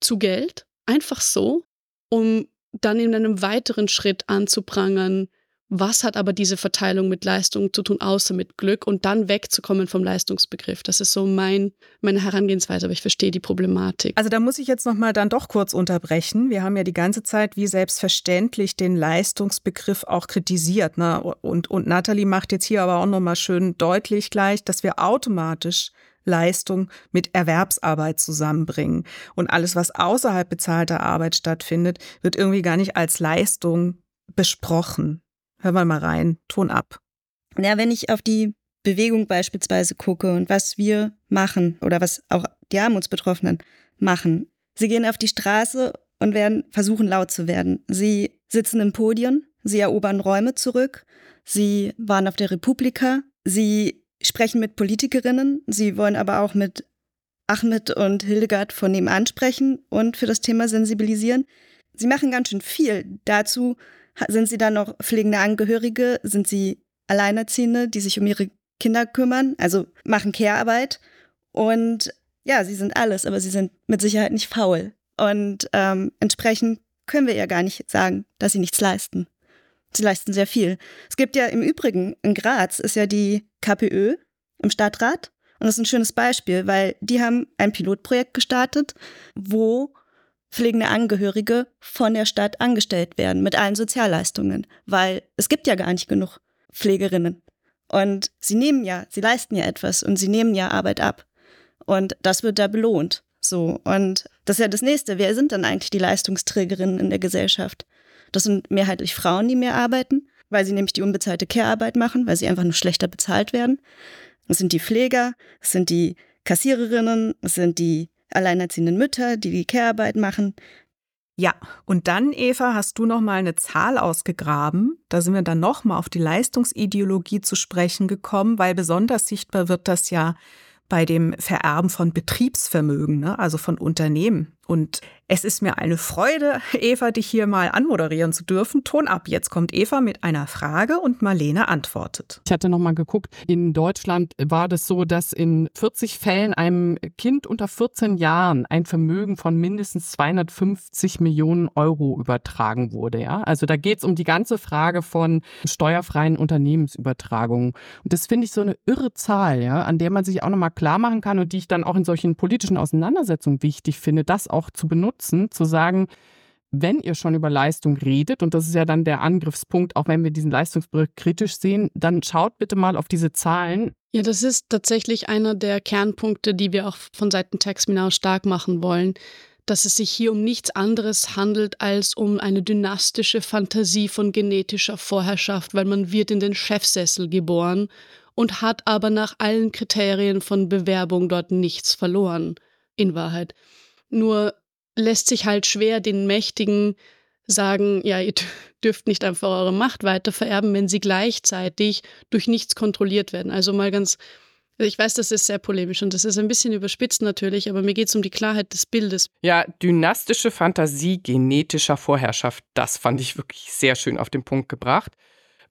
zu Geld. Einfach so, um dann in einem weiteren Schritt anzuprangern, was hat aber diese Verteilung mit Leistung zu tun, außer mit Glück und dann wegzukommen vom Leistungsbegriff. Das ist so mein, meine Herangehensweise, aber ich verstehe die Problematik. Also da muss ich jetzt nochmal dann doch kurz unterbrechen. Wir haben ja die ganze Zeit wie selbstverständlich den Leistungsbegriff auch kritisiert. Ne? Und, und Nathalie macht jetzt hier aber auch nochmal schön deutlich gleich, dass wir automatisch Leistung mit Erwerbsarbeit zusammenbringen. Und alles, was außerhalb bezahlter Arbeit stattfindet, wird irgendwie gar nicht als Leistung besprochen. Hören wir mal rein, Ton ab. Ja, wenn ich auf die Bewegung beispielsweise gucke und was wir machen oder was auch die Armutsbetroffenen machen. Sie gehen auf die Straße und werden versuchen laut zu werden. Sie sitzen im Podien, sie erobern Räume zurück, sie waren auf der Republika, sie sprechen mit Politikerinnen, sie wollen aber auch mit Ahmed und Hildegard von nebenan sprechen und für das Thema sensibilisieren. Sie machen ganz schön viel. Dazu sind sie dann noch pflegende Angehörige, sind sie Alleinerziehende, die sich um ihre Kinder kümmern, also machen Care-Arbeit. Und ja, sie sind alles, aber sie sind mit Sicherheit nicht faul. Und ähm, entsprechend können wir ja gar nicht sagen, dass sie nichts leisten. Sie leisten sehr viel. Es gibt ja im Übrigen, in Graz ist ja die KPÖ im Stadtrat. Und das ist ein schönes Beispiel, weil die haben ein Pilotprojekt gestartet, wo pflegende Angehörige von der Stadt angestellt werden mit allen Sozialleistungen, weil es gibt ja gar nicht genug Pflegerinnen. Und sie nehmen ja, sie leisten ja etwas und sie nehmen ja Arbeit ab. Und das wird da belohnt. So. Und das ist ja das nächste. Wer sind dann eigentlich die Leistungsträgerinnen in der Gesellschaft? Das sind mehrheitlich Frauen, die mehr arbeiten, weil sie nämlich die unbezahlte Care-Arbeit machen, weil sie einfach nur schlechter bezahlt werden. Es sind die Pfleger, es sind die Kassiererinnen, es sind die alleinerziehenden Mütter, die die Care-Arbeit machen. Ja, und dann, Eva, hast du noch mal eine Zahl ausgegraben. Da sind wir dann noch mal auf die Leistungsideologie zu sprechen gekommen, weil besonders sichtbar wird das ja bei dem Vererben von Betriebsvermögen, ne? also von Unternehmen. Und es ist mir eine Freude, Eva, dich hier mal anmoderieren zu dürfen. Ton ab, jetzt kommt Eva mit einer Frage und Marlene antwortet. Ich hatte noch mal geguckt, in Deutschland war das so, dass in 40 Fällen einem Kind unter 14 Jahren ein Vermögen von mindestens 250 Millionen Euro übertragen wurde. Ja? Also da geht es um die ganze Frage von steuerfreien Unternehmensübertragungen. Und das finde ich so eine irre Zahl, ja, an der man sich auch noch mal klar machen kann und die ich dann auch in solchen politischen Auseinandersetzungen wichtig finde, das auch zu benutzen, zu sagen, wenn ihr schon über Leistung redet, und das ist ja dann der Angriffspunkt, auch wenn wir diesen Leistungsbericht kritisch sehen, dann schaut bitte mal auf diese Zahlen. Ja, das ist tatsächlich einer der Kernpunkte, die wir auch von Seiten Taxminau stark machen wollen, dass es sich hier um nichts anderes handelt als um eine dynastische Fantasie von genetischer Vorherrschaft, weil man wird in den Chefsessel geboren und hat aber nach allen Kriterien von Bewerbung dort nichts verloren, in Wahrheit. Nur lässt sich halt schwer den Mächtigen sagen, ja, ihr dürft nicht einfach eure Macht weiter vererben, wenn sie gleichzeitig durch nichts kontrolliert werden. Also mal ganz, ich weiß, das ist sehr polemisch und das ist ein bisschen überspitzt natürlich, aber mir geht es um die Klarheit des Bildes. Ja, dynastische Fantasie genetischer Vorherrschaft, das fand ich wirklich sehr schön auf den Punkt gebracht.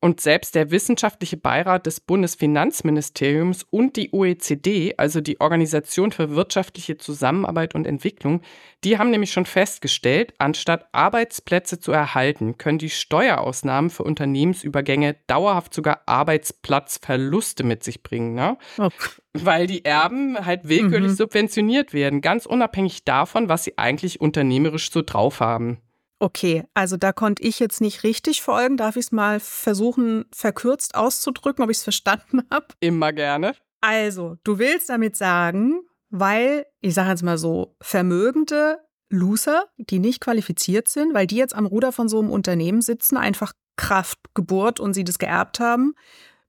Und selbst der wissenschaftliche Beirat des Bundesfinanzministeriums und die OECD, also die Organisation für wirtschaftliche Zusammenarbeit und Entwicklung, die haben nämlich schon festgestellt, anstatt Arbeitsplätze zu erhalten, können die Steuerausnahmen für Unternehmensübergänge dauerhaft sogar Arbeitsplatzverluste mit sich bringen. Ne? Oh. Weil die Erben halt willkürlich mhm. subventioniert werden, ganz unabhängig davon, was sie eigentlich unternehmerisch so drauf haben. Okay, also da konnte ich jetzt nicht richtig folgen. Darf ich es mal versuchen, verkürzt auszudrücken, ob ich es verstanden habe? Immer gerne. Also, du willst damit sagen, weil, ich sage jetzt mal so, vermögende Loser, die nicht qualifiziert sind, weil die jetzt am Ruder von so einem Unternehmen sitzen, einfach Kraft, Geburt und sie das geerbt haben,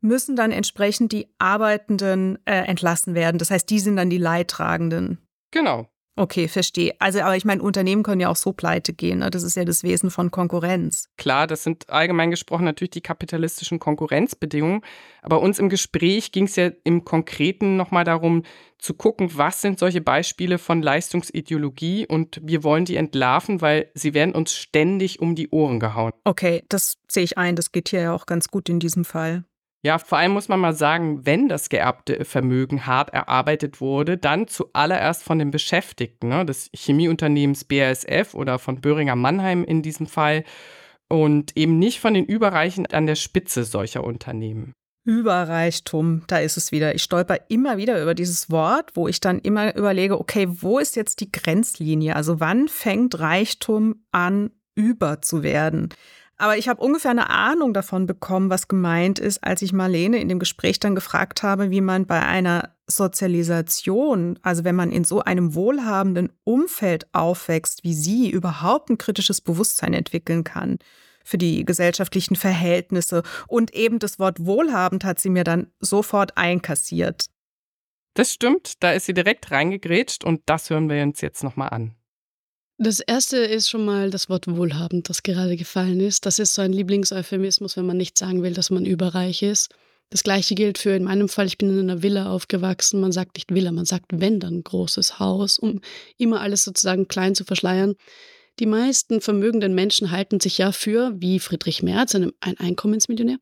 müssen dann entsprechend die Arbeitenden äh, entlassen werden. Das heißt, die sind dann die Leidtragenden. Genau. Okay, verstehe. Also, aber ich meine, Unternehmen können ja auch so pleite gehen. Ne? Das ist ja das Wesen von Konkurrenz. Klar, das sind allgemein gesprochen natürlich die kapitalistischen Konkurrenzbedingungen. Aber uns im Gespräch ging es ja im Konkreten nochmal darum, zu gucken, was sind solche Beispiele von Leistungsideologie und wir wollen die entlarven, weil sie werden uns ständig um die Ohren gehauen. Okay, das sehe ich ein. Das geht hier ja auch ganz gut in diesem Fall. Ja, vor allem muss man mal sagen, wenn das geerbte Vermögen hart erarbeitet wurde, dann zuallererst von den Beschäftigten, ne, des Chemieunternehmens BASF oder von Böhringer Mannheim in diesem Fall und eben nicht von den Überreichen an der Spitze solcher Unternehmen. Überreichtum, da ist es wieder. Ich stolper immer wieder über dieses Wort, wo ich dann immer überlege, okay, wo ist jetzt die Grenzlinie? Also wann fängt Reichtum an, über zu werden? Aber ich habe ungefähr eine Ahnung davon bekommen, was gemeint ist, als ich Marlene in dem Gespräch dann gefragt habe, wie man bei einer Sozialisation, also wenn man in so einem wohlhabenden Umfeld aufwächst, wie sie überhaupt ein kritisches Bewusstsein entwickeln kann für die gesellschaftlichen Verhältnisse. Und eben das Wort wohlhabend hat sie mir dann sofort einkassiert. Das stimmt, da ist sie direkt reingegrätscht und das hören wir uns jetzt nochmal an. Das erste ist schon mal das Wort wohlhabend, das gerade gefallen ist. Das ist so ein Lieblingseuphemismus, wenn man nicht sagen will, dass man überreich ist. Das gleiche gilt für in meinem Fall, ich bin in einer Villa aufgewachsen. Man sagt nicht Villa, man sagt wenn dann großes Haus, um immer alles sozusagen klein zu verschleiern. Die meisten vermögenden Menschen halten sich ja für, wie Friedrich Merz, ein Einkommensmillionär,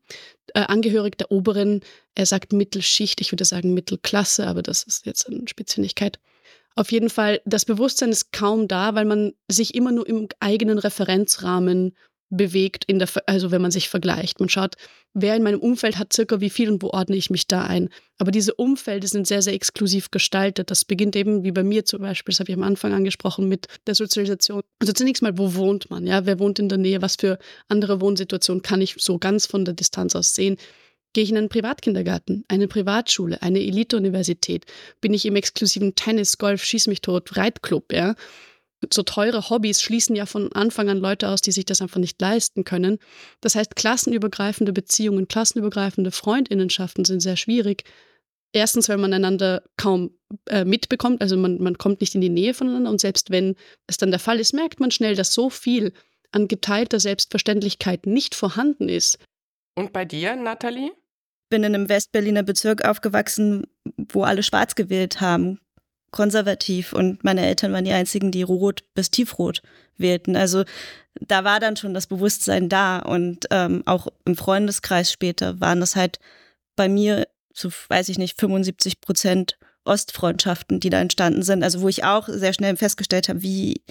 äh, angehörig der oberen, er sagt Mittelschicht, ich würde sagen Mittelklasse, aber das ist jetzt eine Spitzfindigkeit. Auf jeden Fall, das Bewusstsein ist kaum da, weil man sich immer nur im eigenen Referenzrahmen bewegt, in der, also wenn man sich vergleicht. Man schaut, wer in meinem Umfeld hat circa wie viel und wo ordne ich mich da ein. Aber diese Umfelder sind sehr, sehr exklusiv gestaltet. Das beginnt eben, wie bei mir zum Beispiel, das habe ich am Anfang angesprochen, mit der Sozialisation. Also zunächst mal, wo wohnt man? Ja, wer wohnt in der Nähe? Was für andere Wohnsituationen kann ich so ganz von der Distanz aus sehen? Gehe ich in einen Privatkindergarten, eine Privatschule, eine Elite-Universität? Bin ich im exklusiven Tennis, Golf, Schieß mich tot, Reitclub, ja? so teure Hobbys schließen ja von Anfang an Leute aus, die sich das einfach nicht leisten können. Das heißt, klassenübergreifende Beziehungen, klassenübergreifende Freundinnenschaften sind sehr schwierig. Erstens, weil man einander kaum äh, mitbekommt, also man, man kommt nicht in die Nähe voneinander und selbst wenn es dann der Fall ist, merkt man schnell, dass so viel an geteilter Selbstverständlichkeit nicht vorhanden ist. Und bei dir, Nathalie? Bin in einem Westberliner Bezirk aufgewachsen, wo alle schwarz gewählt haben konservativ und meine Eltern waren die einzigen, die rot bis tiefrot wählten. Also da war dann schon das Bewusstsein da und ähm, auch im Freundeskreis später waren das halt bei mir zu, weiß ich nicht, 75 Prozent Ostfreundschaften, die da entstanden sind. Also wo ich auch sehr schnell festgestellt habe, wie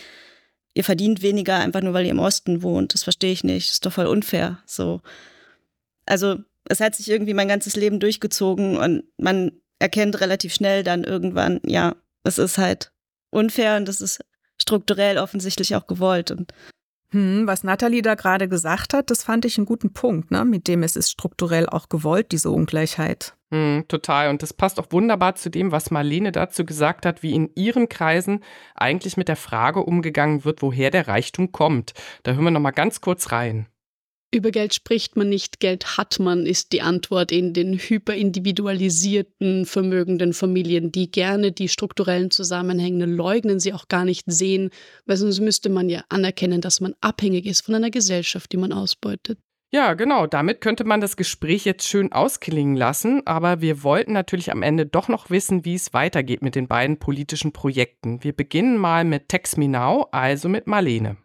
ihr verdient weniger einfach nur, weil ihr im Osten wohnt. Das verstehe ich nicht. Das ist doch voll unfair. So. Also es hat sich irgendwie mein ganzes Leben durchgezogen und man erkennt relativ schnell dann irgendwann, ja, es ist halt unfair und es ist strukturell offensichtlich auch gewollt. Und hm, was Nathalie da gerade gesagt hat, das fand ich einen guten Punkt, ne? mit dem es ist strukturell auch gewollt, diese Ungleichheit. Hm, total. Und das passt auch wunderbar zu dem, was Marlene dazu gesagt hat, wie in ihren Kreisen eigentlich mit der Frage umgegangen wird, woher der Reichtum kommt. Da hören wir noch mal ganz kurz rein. Über Geld spricht man nicht, Geld hat man, ist die Antwort in den hyperindividualisierten, vermögenden Familien, die gerne die strukturellen Zusammenhänge leugnen, sie auch gar nicht sehen, weil sonst müsste man ja anerkennen, dass man abhängig ist von einer Gesellschaft, die man ausbeutet. Ja, genau. Damit könnte man das Gespräch jetzt schön ausklingen lassen. Aber wir wollten natürlich am Ende doch noch wissen, wie es weitergeht mit den beiden politischen Projekten. Wir beginnen mal mit Text Me Now, also mit Marlene.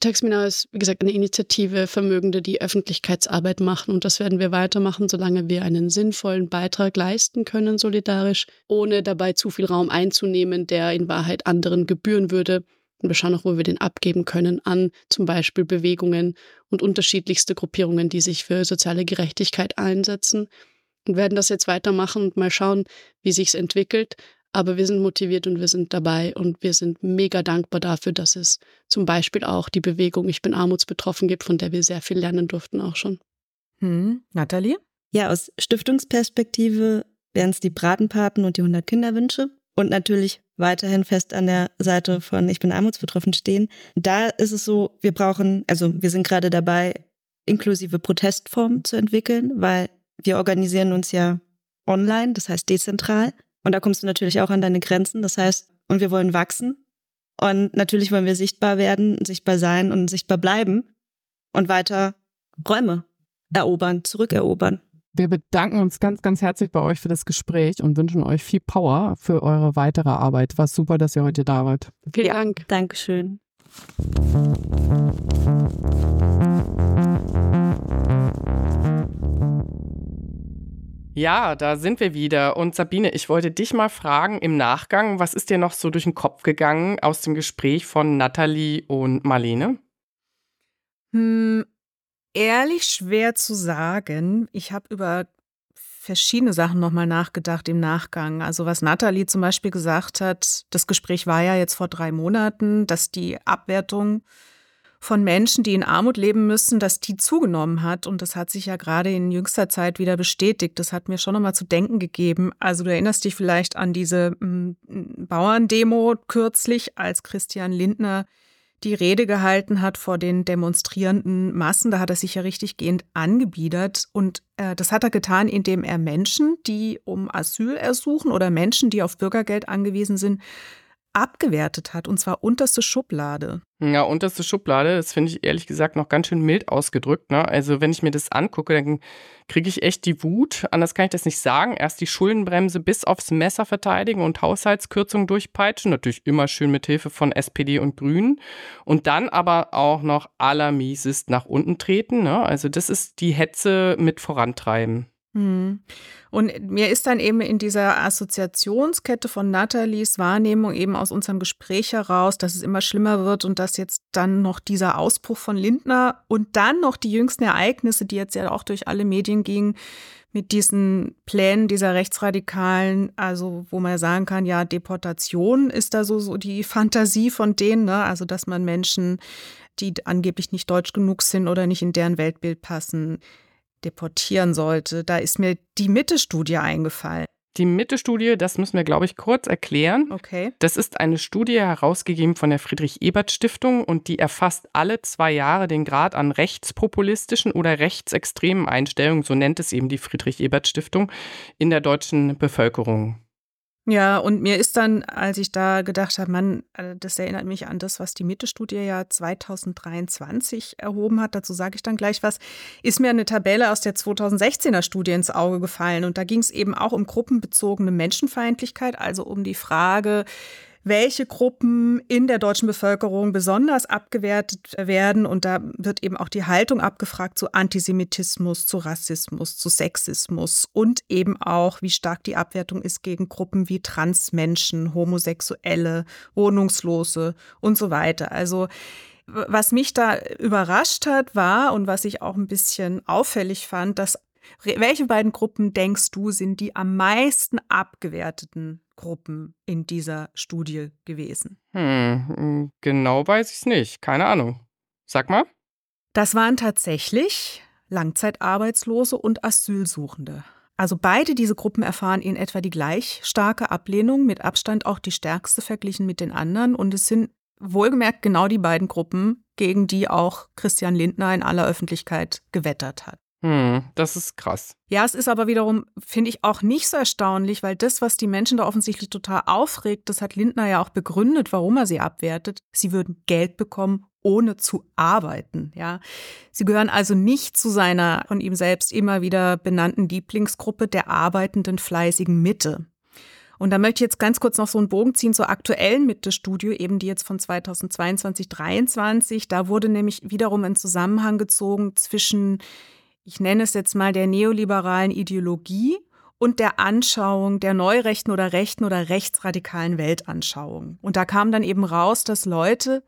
Taxmina ist, wie gesagt, eine Initiative Vermögende, die Öffentlichkeitsarbeit machen. Und das werden wir weitermachen, solange wir einen sinnvollen Beitrag leisten können, solidarisch, ohne dabei zu viel Raum einzunehmen, der in Wahrheit anderen gebühren würde. Und wir schauen auch, wo wir den abgeben können an zum Beispiel Bewegungen und unterschiedlichste Gruppierungen, die sich für soziale Gerechtigkeit einsetzen. Und werden das jetzt weitermachen und mal schauen, wie sich es entwickelt. Aber wir sind motiviert und wir sind dabei und wir sind mega dankbar dafür, dass es zum Beispiel auch die Bewegung Ich bin armutsbetroffen gibt, von der wir sehr viel lernen durften auch schon. Hm. Nathalie? Ja, aus Stiftungsperspektive wären es die Bratenpaten und die 100 Kinderwünsche und natürlich weiterhin fest an der Seite von Ich bin armutsbetroffen stehen. Da ist es so, wir brauchen, also wir sind gerade dabei, inklusive Protestformen zu entwickeln, weil wir organisieren uns ja online, das heißt dezentral. Und da kommst du natürlich auch an deine Grenzen. Das heißt, und wir wollen wachsen. Und natürlich wollen wir sichtbar werden, sichtbar sein und sichtbar bleiben und weiter Räume erobern, zurückerobern. Wir bedanken uns ganz, ganz herzlich bei euch für das Gespräch und wünschen euch viel Power für eure weitere Arbeit. War super, dass ihr heute da wart. Vielen ja, Dank. Dankeschön. Ja, da sind wir wieder. Und Sabine, ich wollte dich mal fragen im Nachgang, was ist dir noch so durch den Kopf gegangen aus dem Gespräch von Nathalie und Marlene? Hm, ehrlich schwer zu sagen. Ich habe über verschiedene Sachen nochmal nachgedacht im Nachgang. Also was Nathalie zum Beispiel gesagt hat, das Gespräch war ja jetzt vor drei Monaten, dass die Abwertung von Menschen, die in Armut leben müssen, dass die zugenommen hat. Und das hat sich ja gerade in jüngster Zeit wieder bestätigt. Das hat mir schon nochmal zu denken gegeben. Also du erinnerst dich vielleicht an diese m, mm, Bauerndemo kürzlich, als Christian Lindner die Rede gehalten hat vor den demonstrierenden Massen. Da hat er sich ja richtig gehend angebiedert. Und äh, das hat er getan, indem er Menschen, die um Asyl ersuchen oder Menschen, die auf Bürgergeld angewiesen sind, abgewertet hat, und zwar unterste Schublade. Ja, unterste Schublade, das finde ich ehrlich gesagt noch ganz schön mild ausgedrückt. Ne? Also wenn ich mir das angucke, dann kriege ich echt die Wut. Anders kann ich das nicht sagen. Erst die Schuldenbremse bis aufs Messer verteidigen und Haushaltskürzungen durchpeitschen. Natürlich immer schön mit Hilfe von SPD und Grünen. Und dann aber auch noch allermiesest nach unten treten. Ne? Also das ist die Hetze mit vorantreiben. Hm. Und mir ist dann eben in dieser Assoziationskette von Nathalies Wahrnehmung eben aus unserem Gespräch heraus, dass es immer schlimmer wird und dass jetzt dann noch dieser Ausbruch von Lindner und dann noch die jüngsten Ereignisse, die jetzt ja auch durch alle Medien gingen, mit diesen Plänen dieser Rechtsradikalen, also wo man sagen kann, ja, Deportation ist da so, so die Fantasie von denen, ne? also dass man Menschen, die angeblich nicht deutsch genug sind oder nicht in deren Weltbild passen, deportieren sollte. Da ist mir die Mitte-Studie eingefallen. Die Mitte-Studie, das müssen wir, glaube ich, kurz erklären. Okay. Das ist eine Studie herausgegeben von der Friedrich-Ebert-Stiftung und die erfasst alle zwei Jahre den Grad an rechtspopulistischen oder rechtsextremen Einstellungen, so nennt es eben die Friedrich-Ebert-Stiftung, in der deutschen Bevölkerung. Ja, und mir ist dann, als ich da gedacht habe, Mann, äh, das erinnert mich an das, was die Mitte-Studie ja 2023 erhoben hat, dazu sage ich dann gleich was, ist mir eine Tabelle aus der 2016er Studie ins Auge gefallen. Und da ging es eben auch um gruppenbezogene Menschenfeindlichkeit, also um die Frage, welche Gruppen in der deutschen Bevölkerung besonders abgewertet werden. Und da wird eben auch die Haltung abgefragt zu Antisemitismus, zu Rassismus, zu Sexismus und eben auch, wie stark die Abwertung ist gegen Gruppen wie Transmenschen, Homosexuelle, Wohnungslose und so weiter. Also was mich da überrascht hat, war und was ich auch ein bisschen auffällig fand, dass welche beiden Gruppen denkst du sind die am meisten abgewerteten Gruppen in dieser Studie gewesen? Hm, genau weiß ich es nicht. Keine Ahnung. Sag mal. Das waren tatsächlich Langzeitarbeitslose und Asylsuchende. Also beide diese Gruppen erfahren in etwa die gleich starke Ablehnung, mit Abstand auch die stärkste verglichen mit den anderen. Und es sind wohlgemerkt genau die beiden Gruppen, gegen die auch Christian Lindner in aller Öffentlichkeit gewettert hat. Hm, das ist krass. Ja, es ist aber wiederum, finde ich, auch nicht so erstaunlich, weil das, was die Menschen da offensichtlich total aufregt, das hat Lindner ja auch begründet, warum er sie abwertet. Sie würden Geld bekommen, ohne zu arbeiten. Ja, sie gehören also nicht zu seiner von ihm selbst immer wieder benannten Lieblingsgruppe der arbeitenden fleißigen Mitte. Und da möchte ich jetzt ganz kurz noch so einen Bogen ziehen zur aktuellen Mitte-Studio, eben die jetzt von 2022, 2023. Da wurde nämlich wiederum ein Zusammenhang gezogen zwischen ich nenne es jetzt mal der neoliberalen Ideologie und der Anschauung der neurechten oder rechten oder rechtsradikalen Weltanschauung. Und da kam dann eben raus, dass Leute,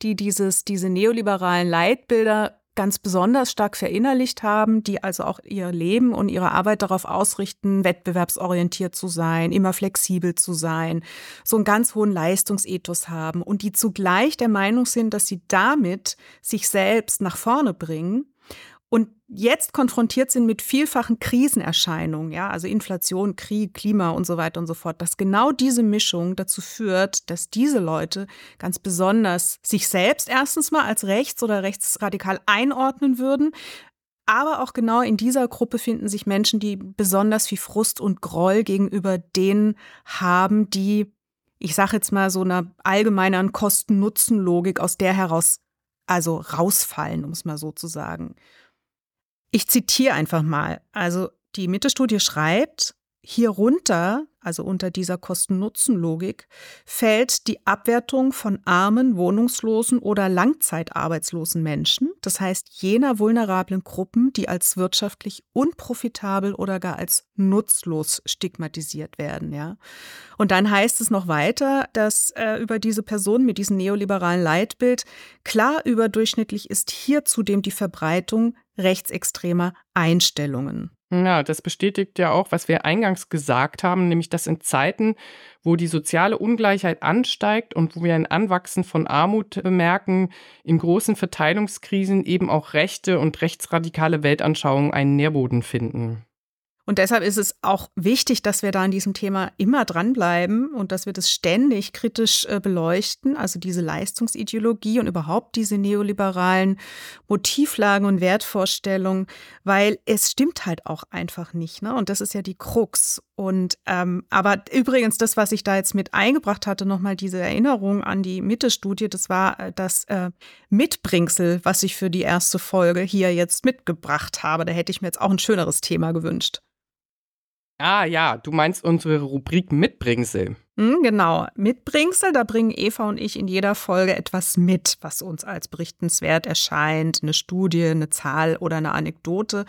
die dieses, diese neoliberalen Leitbilder ganz besonders stark verinnerlicht haben, die also auch ihr Leben und ihre Arbeit darauf ausrichten, wettbewerbsorientiert zu sein, immer flexibel zu sein, so einen ganz hohen Leistungsethos haben und die zugleich der Meinung sind, dass sie damit sich selbst nach vorne bringen und jetzt konfrontiert sind mit vielfachen Krisenerscheinungen, ja, also Inflation, Krieg, Klima und so weiter und so fort, dass genau diese Mischung dazu führt, dass diese Leute ganz besonders sich selbst erstens mal als rechts oder rechtsradikal einordnen würden, aber auch genau in dieser Gruppe finden sich Menschen, die besonders viel Frust und Groll gegenüber denen haben, die, ich sage jetzt mal so einer allgemeineren Kosten-Nutzen-Logik aus der heraus also rausfallen, um es mal so zu sagen. Ich zitiere einfach mal. Also die Mitte-Studie schreibt, Hierunter, also unter dieser Kosten-Nutzen-Logik, fällt die Abwertung von armen, wohnungslosen oder langzeitarbeitslosen Menschen, das heißt jener vulnerablen Gruppen, die als wirtschaftlich unprofitabel oder gar als nutzlos stigmatisiert werden. Ja. Und dann heißt es noch weiter, dass äh, über diese Person mit diesem neoliberalen Leitbild klar überdurchschnittlich ist hier zudem die Verbreitung rechtsextremer Einstellungen. Ja, das bestätigt ja auch, was wir eingangs gesagt haben, nämlich dass in Zeiten, wo die soziale Ungleichheit ansteigt und wo wir ein Anwachsen von Armut bemerken, in großen Verteilungskrisen eben auch rechte und rechtsradikale Weltanschauungen einen Nährboden finden. Und deshalb ist es auch wichtig, dass wir da an diesem Thema immer dranbleiben und dass wir das ständig kritisch äh, beleuchten, also diese Leistungsideologie und überhaupt diese neoliberalen Motivlagen und Wertvorstellungen, weil es stimmt halt auch einfach nicht. Ne? Und das ist ja die Krux. Und ähm, aber übrigens, das, was ich da jetzt mit eingebracht hatte, nochmal diese Erinnerung an die Mitte-Studie, das war äh, das äh, Mitbringsel, was ich für die erste Folge hier jetzt mitgebracht habe. Da hätte ich mir jetzt auch ein schöneres Thema gewünscht. Ah ja, du meinst unsere Rubrik Mitbringsel. Hm, genau, Mitbringsel, da bringen Eva und ich in jeder Folge etwas mit, was uns als berichtenswert erscheint. Eine Studie, eine Zahl oder eine Anekdote.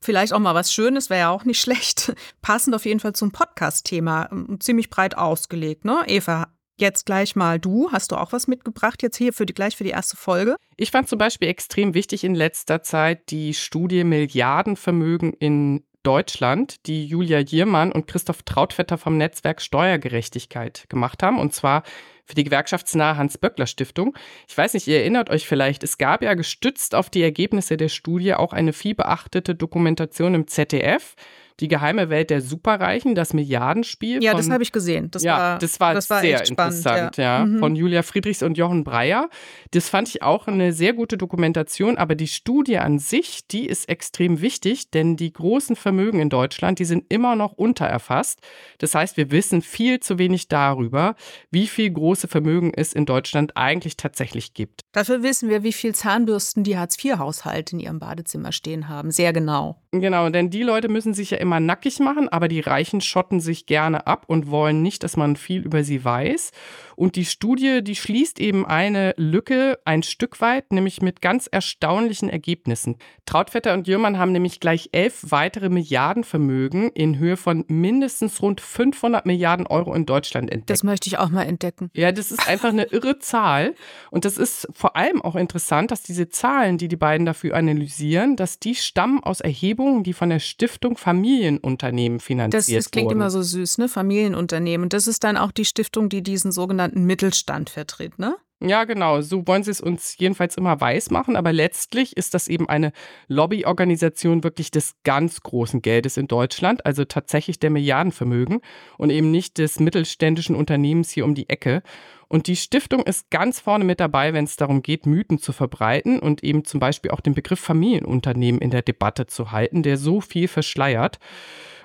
Vielleicht auch mal was Schönes, wäre ja auch nicht schlecht. Passend auf jeden Fall zum Podcast-Thema. Hm, ziemlich breit ausgelegt, ne? Eva, Jetzt gleich mal du. Hast du auch was mitgebracht jetzt hier für die, gleich für die erste Folge? Ich fand zum Beispiel extrem wichtig in letzter Zeit die Studie Milliardenvermögen in Deutschland, die Julia Jiermann und Christoph Trautvetter vom Netzwerk Steuergerechtigkeit gemacht haben. Und zwar für die gewerkschaftsnahe Hans-Böckler-Stiftung. Ich weiß nicht, ihr erinnert euch vielleicht, es gab ja gestützt auf die Ergebnisse der Studie auch eine vielbeachtete Dokumentation im ZDF die geheime Welt der Superreichen, das Milliardenspiel. Ja, von, das habe ich gesehen. Das ja, war, das war, das war sehr spannend, interessant, ja. ja. Mhm. Von Julia Friedrichs und Jochen Breyer. Das fand ich auch eine sehr gute Dokumentation, aber die Studie an sich, die ist extrem wichtig, denn die großen Vermögen in Deutschland, die sind immer noch untererfasst. Das heißt, wir wissen viel zu wenig darüber, wie viel große Vermögen es in Deutschland eigentlich tatsächlich gibt. Dafür wissen wir, wie viel Zahnbürsten die Hartz-IV-Haushalte in ihrem Badezimmer stehen haben. Sehr genau. Genau, denn die Leute müssen sich ja immer nackig machen, aber die Reichen schotten sich gerne ab und wollen nicht, dass man viel über sie weiß. Und die Studie, die schließt eben eine Lücke ein Stück weit, nämlich mit ganz erstaunlichen Ergebnissen. Trautvetter und Jürmann haben nämlich gleich elf weitere Milliardenvermögen in Höhe von mindestens rund 500 Milliarden Euro in Deutschland entdeckt. Das möchte ich auch mal entdecken. Ja, das ist einfach eine irre Zahl. Und das ist vor allem auch interessant, dass diese Zahlen, die die beiden dafür analysieren, dass die stammen aus Erhebungen, die von der Stiftung Familienunternehmen finanziert das, das klingt wurden. immer so süß, ne? Familienunternehmen. Und das ist dann auch die Stiftung, die diesen sogenannten Mittelstand vertritt, ne? Ja, genau. So wollen sie es uns jedenfalls immer weiß machen. Aber letztlich ist das eben eine Lobbyorganisation wirklich des ganz großen Geldes in Deutschland, also tatsächlich der Milliardenvermögen und eben nicht des mittelständischen Unternehmens hier um die Ecke. Und die Stiftung ist ganz vorne mit dabei, wenn es darum geht, Mythen zu verbreiten und eben zum Beispiel auch den Begriff Familienunternehmen in der Debatte zu halten, der so viel verschleiert.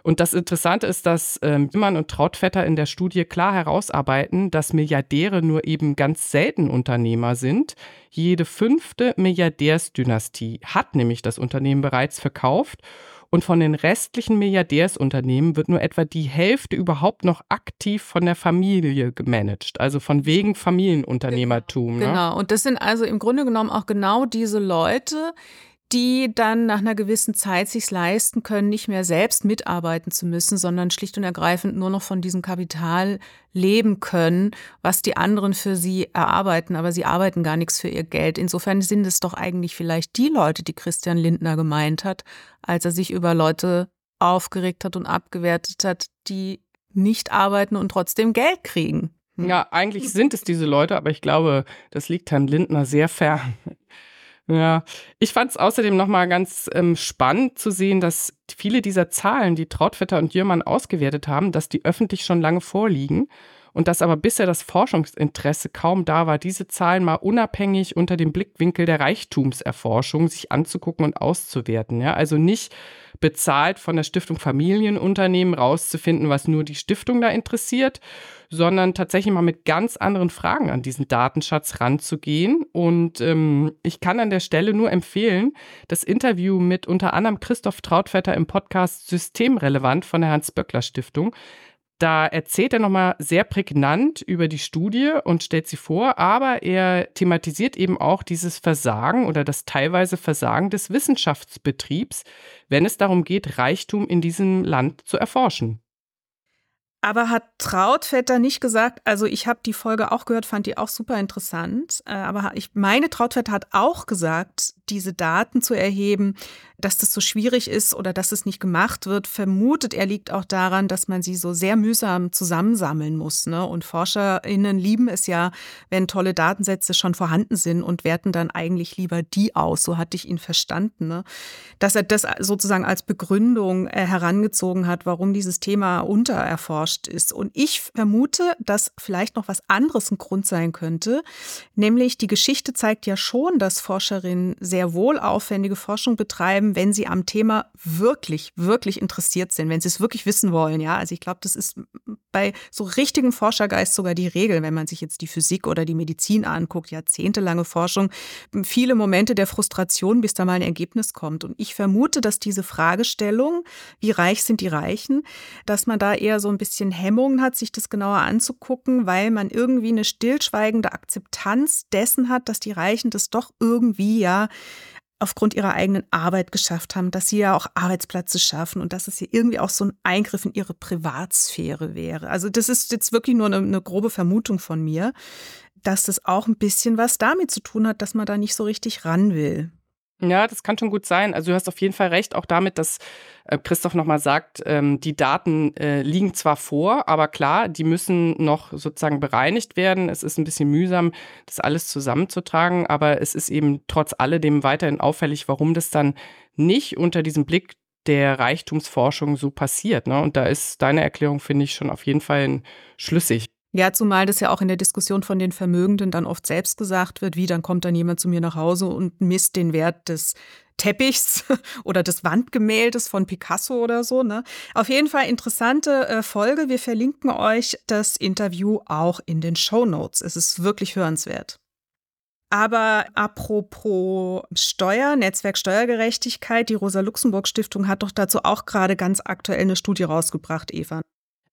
Und das Interessante ist, dass ähm, und Trautvetter in der Studie klar herausarbeiten, dass Milliardäre nur eben ganz selten Unternehmer sind. Jede fünfte Milliardärsdynastie hat nämlich das Unternehmen bereits verkauft. Und von den restlichen Milliardärsunternehmen wird nur etwa die Hälfte überhaupt noch aktiv von der Familie gemanagt, also von wegen Familienunternehmertum. Genau. Ne? genau. Und das sind also im Grunde genommen auch genau diese Leute, die dann nach einer gewissen Zeit sich leisten können, nicht mehr selbst mitarbeiten zu müssen, sondern schlicht und ergreifend nur noch von diesem Kapital leben können, was die anderen für sie erarbeiten, aber sie arbeiten gar nichts für ihr Geld. Insofern sind es doch eigentlich vielleicht die Leute, die Christian Lindner gemeint hat, als er sich über Leute aufgeregt hat und abgewertet hat, die nicht arbeiten und trotzdem Geld kriegen. Ja, eigentlich sind es diese Leute, aber ich glaube, das liegt Herrn Lindner sehr fern. Ja, ich fand es außerdem nochmal ganz ähm, spannend zu sehen, dass viele dieser Zahlen, die Trautvetter und Jürmann ausgewertet haben, dass die öffentlich schon lange vorliegen und dass aber bisher das Forschungsinteresse kaum da war, diese Zahlen mal unabhängig unter dem Blickwinkel der Reichtumserforschung sich anzugucken und auszuwerten. Ja? Also nicht bezahlt von der Stiftung Familienunternehmen rauszufinden, was nur die Stiftung da interessiert, sondern tatsächlich mal mit ganz anderen Fragen an diesen Datenschatz ranzugehen. Und ähm, ich kann an der Stelle nur empfehlen, das Interview mit unter anderem Christoph Trautvetter im Podcast Systemrelevant von der Hans-Böckler-Stiftung. Da erzählt er nochmal sehr prägnant über die Studie und stellt sie vor, aber er thematisiert eben auch dieses Versagen oder das teilweise Versagen des Wissenschaftsbetriebs, wenn es darum geht, Reichtum in diesem Land zu erforschen. Aber hat Trautvetter nicht gesagt, also ich habe die Folge auch gehört, fand die auch super interessant, äh, aber ich meine Trautvetter hat auch gesagt, diese Daten zu erheben, dass das so schwierig ist oder dass es nicht gemacht wird, vermutet er liegt auch daran, dass man sie so sehr mühsam zusammensammeln muss. Ne? Und ForscherInnen lieben es ja, wenn tolle Datensätze schon vorhanden sind und werten dann eigentlich lieber die aus. So hatte ich ihn verstanden. Ne? Dass er das sozusagen als Begründung äh, herangezogen hat, warum dieses Thema untererforscht ist. Und ich vermute, dass vielleicht noch was anderes ein Grund sein könnte. Nämlich die Geschichte zeigt ja schon, dass Forscherinnen sehr wohl aufwendige Forschung betreiben, wenn sie am Thema wirklich, wirklich interessiert sind, wenn sie es wirklich wissen wollen. Ja, also ich glaube, das ist bei so richtigem Forschergeist sogar die Regel, wenn man sich jetzt die Physik oder die Medizin anguckt, jahrzehntelange Forschung, viele Momente der Frustration, bis da mal ein Ergebnis kommt. Und ich vermute, dass diese Fragestellung, wie reich sind die Reichen, dass man da eher so ein bisschen Hemmungen hat, sich das genauer anzugucken, weil man irgendwie eine stillschweigende Akzeptanz dessen hat, dass die Reichen das doch irgendwie ja aufgrund ihrer eigenen Arbeit geschafft haben, dass sie ja auch Arbeitsplätze schaffen und dass es hier irgendwie auch so ein Eingriff in ihre Privatsphäre wäre. Also das ist jetzt wirklich nur eine, eine grobe Vermutung von mir, dass das auch ein bisschen was damit zu tun hat, dass man da nicht so richtig ran will. Ja, das kann schon gut sein. Also du hast auf jeden Fall recht, auch damit, dass äh, Christoph nochmal sagt, ähm, die Daten äh, liegen zwar vor, aber klar, die müssen noch sozusagen bereinigt werden. Es ist ein bisschen mühsam, das alles zusammenzutragen, aber es ist eben trotz alledem weiterhin auffällig, warum das dann nicht unter diesem Blick der Reichtumsforschung so passiert. Ne? Und da ist deine Erklärung, finde ich, schon auf jeden Fall schlüssig. Ja, zumal das ja auch in der Diskussion von den Vermögenden dann oft selbst gesagt wird, wie dann kommt dann jemand zu mir nach Hause und misst den Wert des Teppichs oder des Wandgemäldes von Picasso oder so. Ne? Auf jeden Fall interessante äh, Folge. Wir verlinken euch das Interview auch in den Show Notes. Es ist wirklich hörenswert. Aber apropos Steuer, Netzwerk Steuergerechtigkeit, die Rosa-Luxemburg-Stiftung hat doch dazu auch gerade ganz aktuell eine Studie rausgebracht, Eva.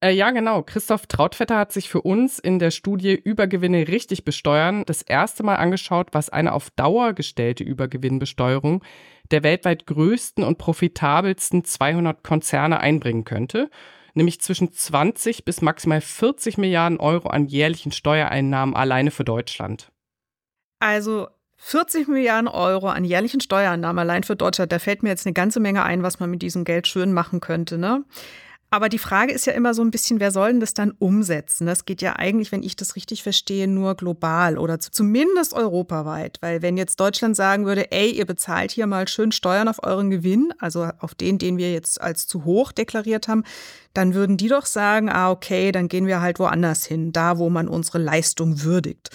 Äh, ja, genau. Christoph Trautvetter hat sich für uns in der Studie Übergewinne richtig besteuern das erste Mal angeschaut, was eine auf Dauer gestellte Übergewinnbesteuerung der weltweit größten und profitabelsten 200 Konzerne einbringen könnte, nämlich zwischen 20 bis maximal 40 Milliarden Euro an jährlichen Steuereinnahmen alleine für Deutschland. Also 40 Milliarden Euro an jährlichen Steuereinnahmen allein für Deutschland, da fällt mir jetzt eine ganze Menge ein, was man mit diesem Geld schön machen könnte. Ne? Aber die Frage ist ja immer so ein bisschen, wer soll denn das dann umsetzen? Das geht ja eigentlich, wenn ich das richtig verstehe, nur global oder zumindest europaweit. Weil wenn jetzt Deutschland sagen würde, ey, ihr bezahlt hier mal schön Steuern auf euren Gewinn, also auf den, den wir jetzt als zu hoch deklariert haben, dann würden die doch sagen, ah, okay, dann gehen wir halt woanders hin, da wo man unsere Leistung würdigt.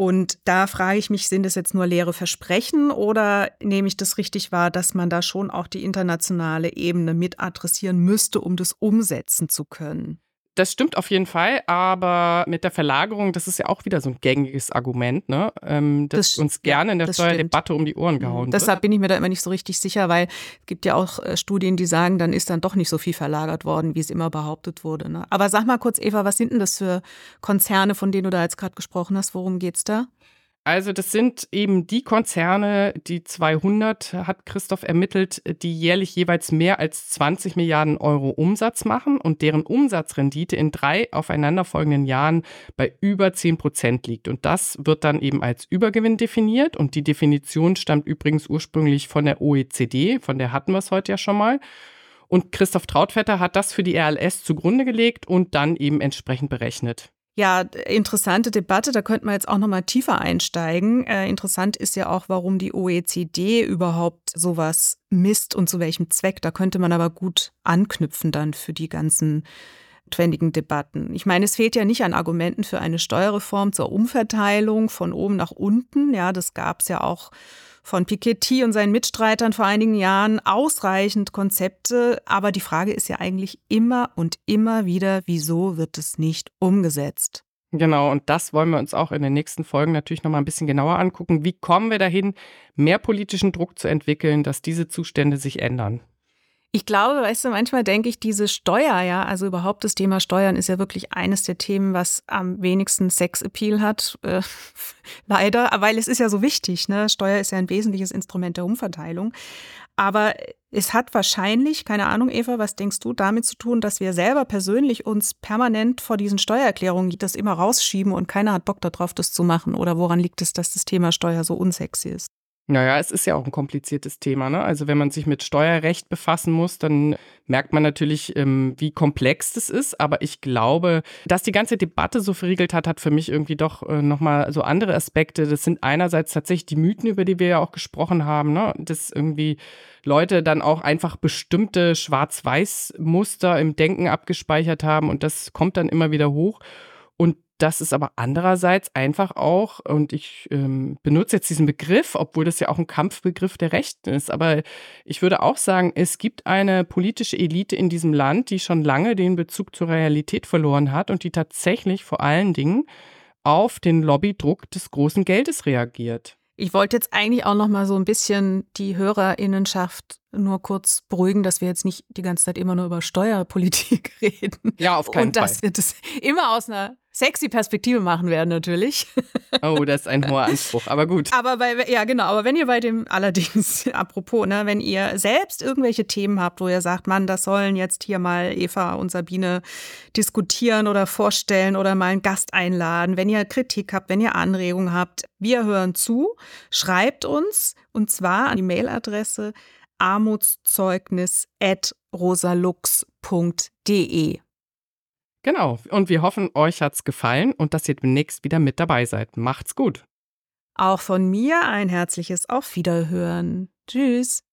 Und da frage ich mich, sind es jetzt nur leere Versprechen oder nehme ich das richtig wahr, dass man da schon auch die internationale Ebene mit adressieren müsste, um das umsetzen zu können? Das stimmt auf jeden Fall, aber mit der Verlagerung, das ist ja auch wieder so ein gängiges Argument, ne? Ähm, das, das uns gerne in der Steuerdebatte um die Ohren mhm. gehauen wird. Deshalb bin ich mir da immer nicht so richtig sicher, weil es gibt ja auch äh, Studien, die sagen, dann ist dann doch nicht so viel verlagert worden, wie es immer behauptet wurde. Ne? Aber sag mal kurz, Eva, was sind denn das für Konzerne, von denen du da jetzt gerade gesprochen hast? Worum geht's da? Also das sind eben die Konzerne, die 200 hat Christoph ermittelt, die jährlich jeweils mehr als 20 Milliarden Euro Umsatz machen und deren Umsatzrendite in drei aufeinanderfolgenden Jahren bei über 10 Prozent liegt. Und das wird dann eben als Übergewinn definiert. Und die Definition stammt übrigens ursprünglich von der OECD, von der hatten wir es heute ja schon mal. Und Christoph Trautvetter hat das für die RLS zugrunde gelegt und dann eben entsprechend berechnet. Ja, interessante Debatte. Da könnte man jetzt auch noch mal tiefer einsteigen. Äh, interessant ist ja auch, warum die OECD überhaupt sowas misst und zu welchem Zweck. Da könnte man aber gut anknüpfen dann für die ganzen notwendigen Debatten. Ich meine, es fehlt ja nicht an Argumenten für eine Steuerreform zur Umverteilung von oben nach unten. Ja, das gab es ja auch von Piketty und seinen Mitstreitern vor einigen Jahren ausreichend Konzepte. Aber die Frage ist ja eigentlich immer und immer wieder, wieso wird es nicht umgesetzt? Genau, und das wollen wir uns auch in den nächsten Folgen natürlich nochmal ein bisschen genauer angucken. Wie kommen wir dahin, mehr politischen Druck zu entwickeln, dass diese Zustände sich ändern? Ich glaube, weißt du, manchmal denke ich, diese Steuer, ja, also überhaupt das Thema Steuern ist ja wirklich eines der Themen, was am wenigsten Sexappeal hat, äh, leider, weil es ist ja so wichtig, ne? Steuer ist ja ein wesentliches Instrument der Umverteilung. Aber Es hat wahrscheinlich, keine Ahnung, Eva, was denkst du, damit zu tun, dass wir selber persönlich uns permanent vor diesen Steuererklärungen das immer rausschieben und keiner hat Bock darauf, das zu machen? Oder woran liegt es, dass das Thema Steuer so unsexy ist? Naja, es ist ja auch ein kompliziertes Thema. Ne? Also wenn man sich mit Steuerrecht befassen muss, dann merkt man natürlich, ähm, wie komplex das ist. Aber ich glaube, dass die ganze Debatte so verriegelt hat, hat für mich irgendwie doch äh, nochmal so andere Aspekte. Das sind einerseits tatsächlich die Mythen, über die wir ja auch gesprochen haben, ne? dass irgendwie Leute dann auch einfach bestimmte Schwarz-Weiß-Muster im Denken abgespeichert haben und das kommt dann immer wieder hoch. Und das ist aber andererseits einfach auch, und ich ähm, benutze jetzt diesen Begriff, obwohl das ja auch ein Kampfbegriff der Rechten ist, aber ich würde auch sagen, es gibt eine politische Elite in diesem Land, die schon lange den Bezug zur Realität verloren hat und die tatsächlich vor allen Dingen auf den Lobbydruck des großen Geldes reagiert. Ich wollte jetzt eigentlich auch noch mal so ein bisschen die Hörerinnenschaft nur kurz beruhigen, dass wir jetzt nicht die ganze Zeit immer nur über Steuerpolitik reden. Ja, auf keinen Und dass Fall. wir das immer aus einer sexy Perspektive machen werden natürlich. Oh, das ist ein hoher Anspruch, aber gut. Aber bei, ja, genau, aber wenn ihr bei dem allerdings, apropos, ne, wenn ihr selbst irgendwelche Themen habt, wo ihr sagt, Mann, das sollen jetzt hier mal Eva und Sabine diskutieren oder vorstellen oder mal einen Gast einladen, wenn ihr Kritik habt, wenn ihr Anregungen habt, wir hören zu, schreibt uns und zwar an die Mailadresse armutszeugnis.rosalux.de. Genau. Und wir hoffen, euch hat's gefallen und dass ihr demnächst wieder mit dabei seid. Macht's gut. Auch von mir ein herzliches Auf Wiederhören. Tschüss.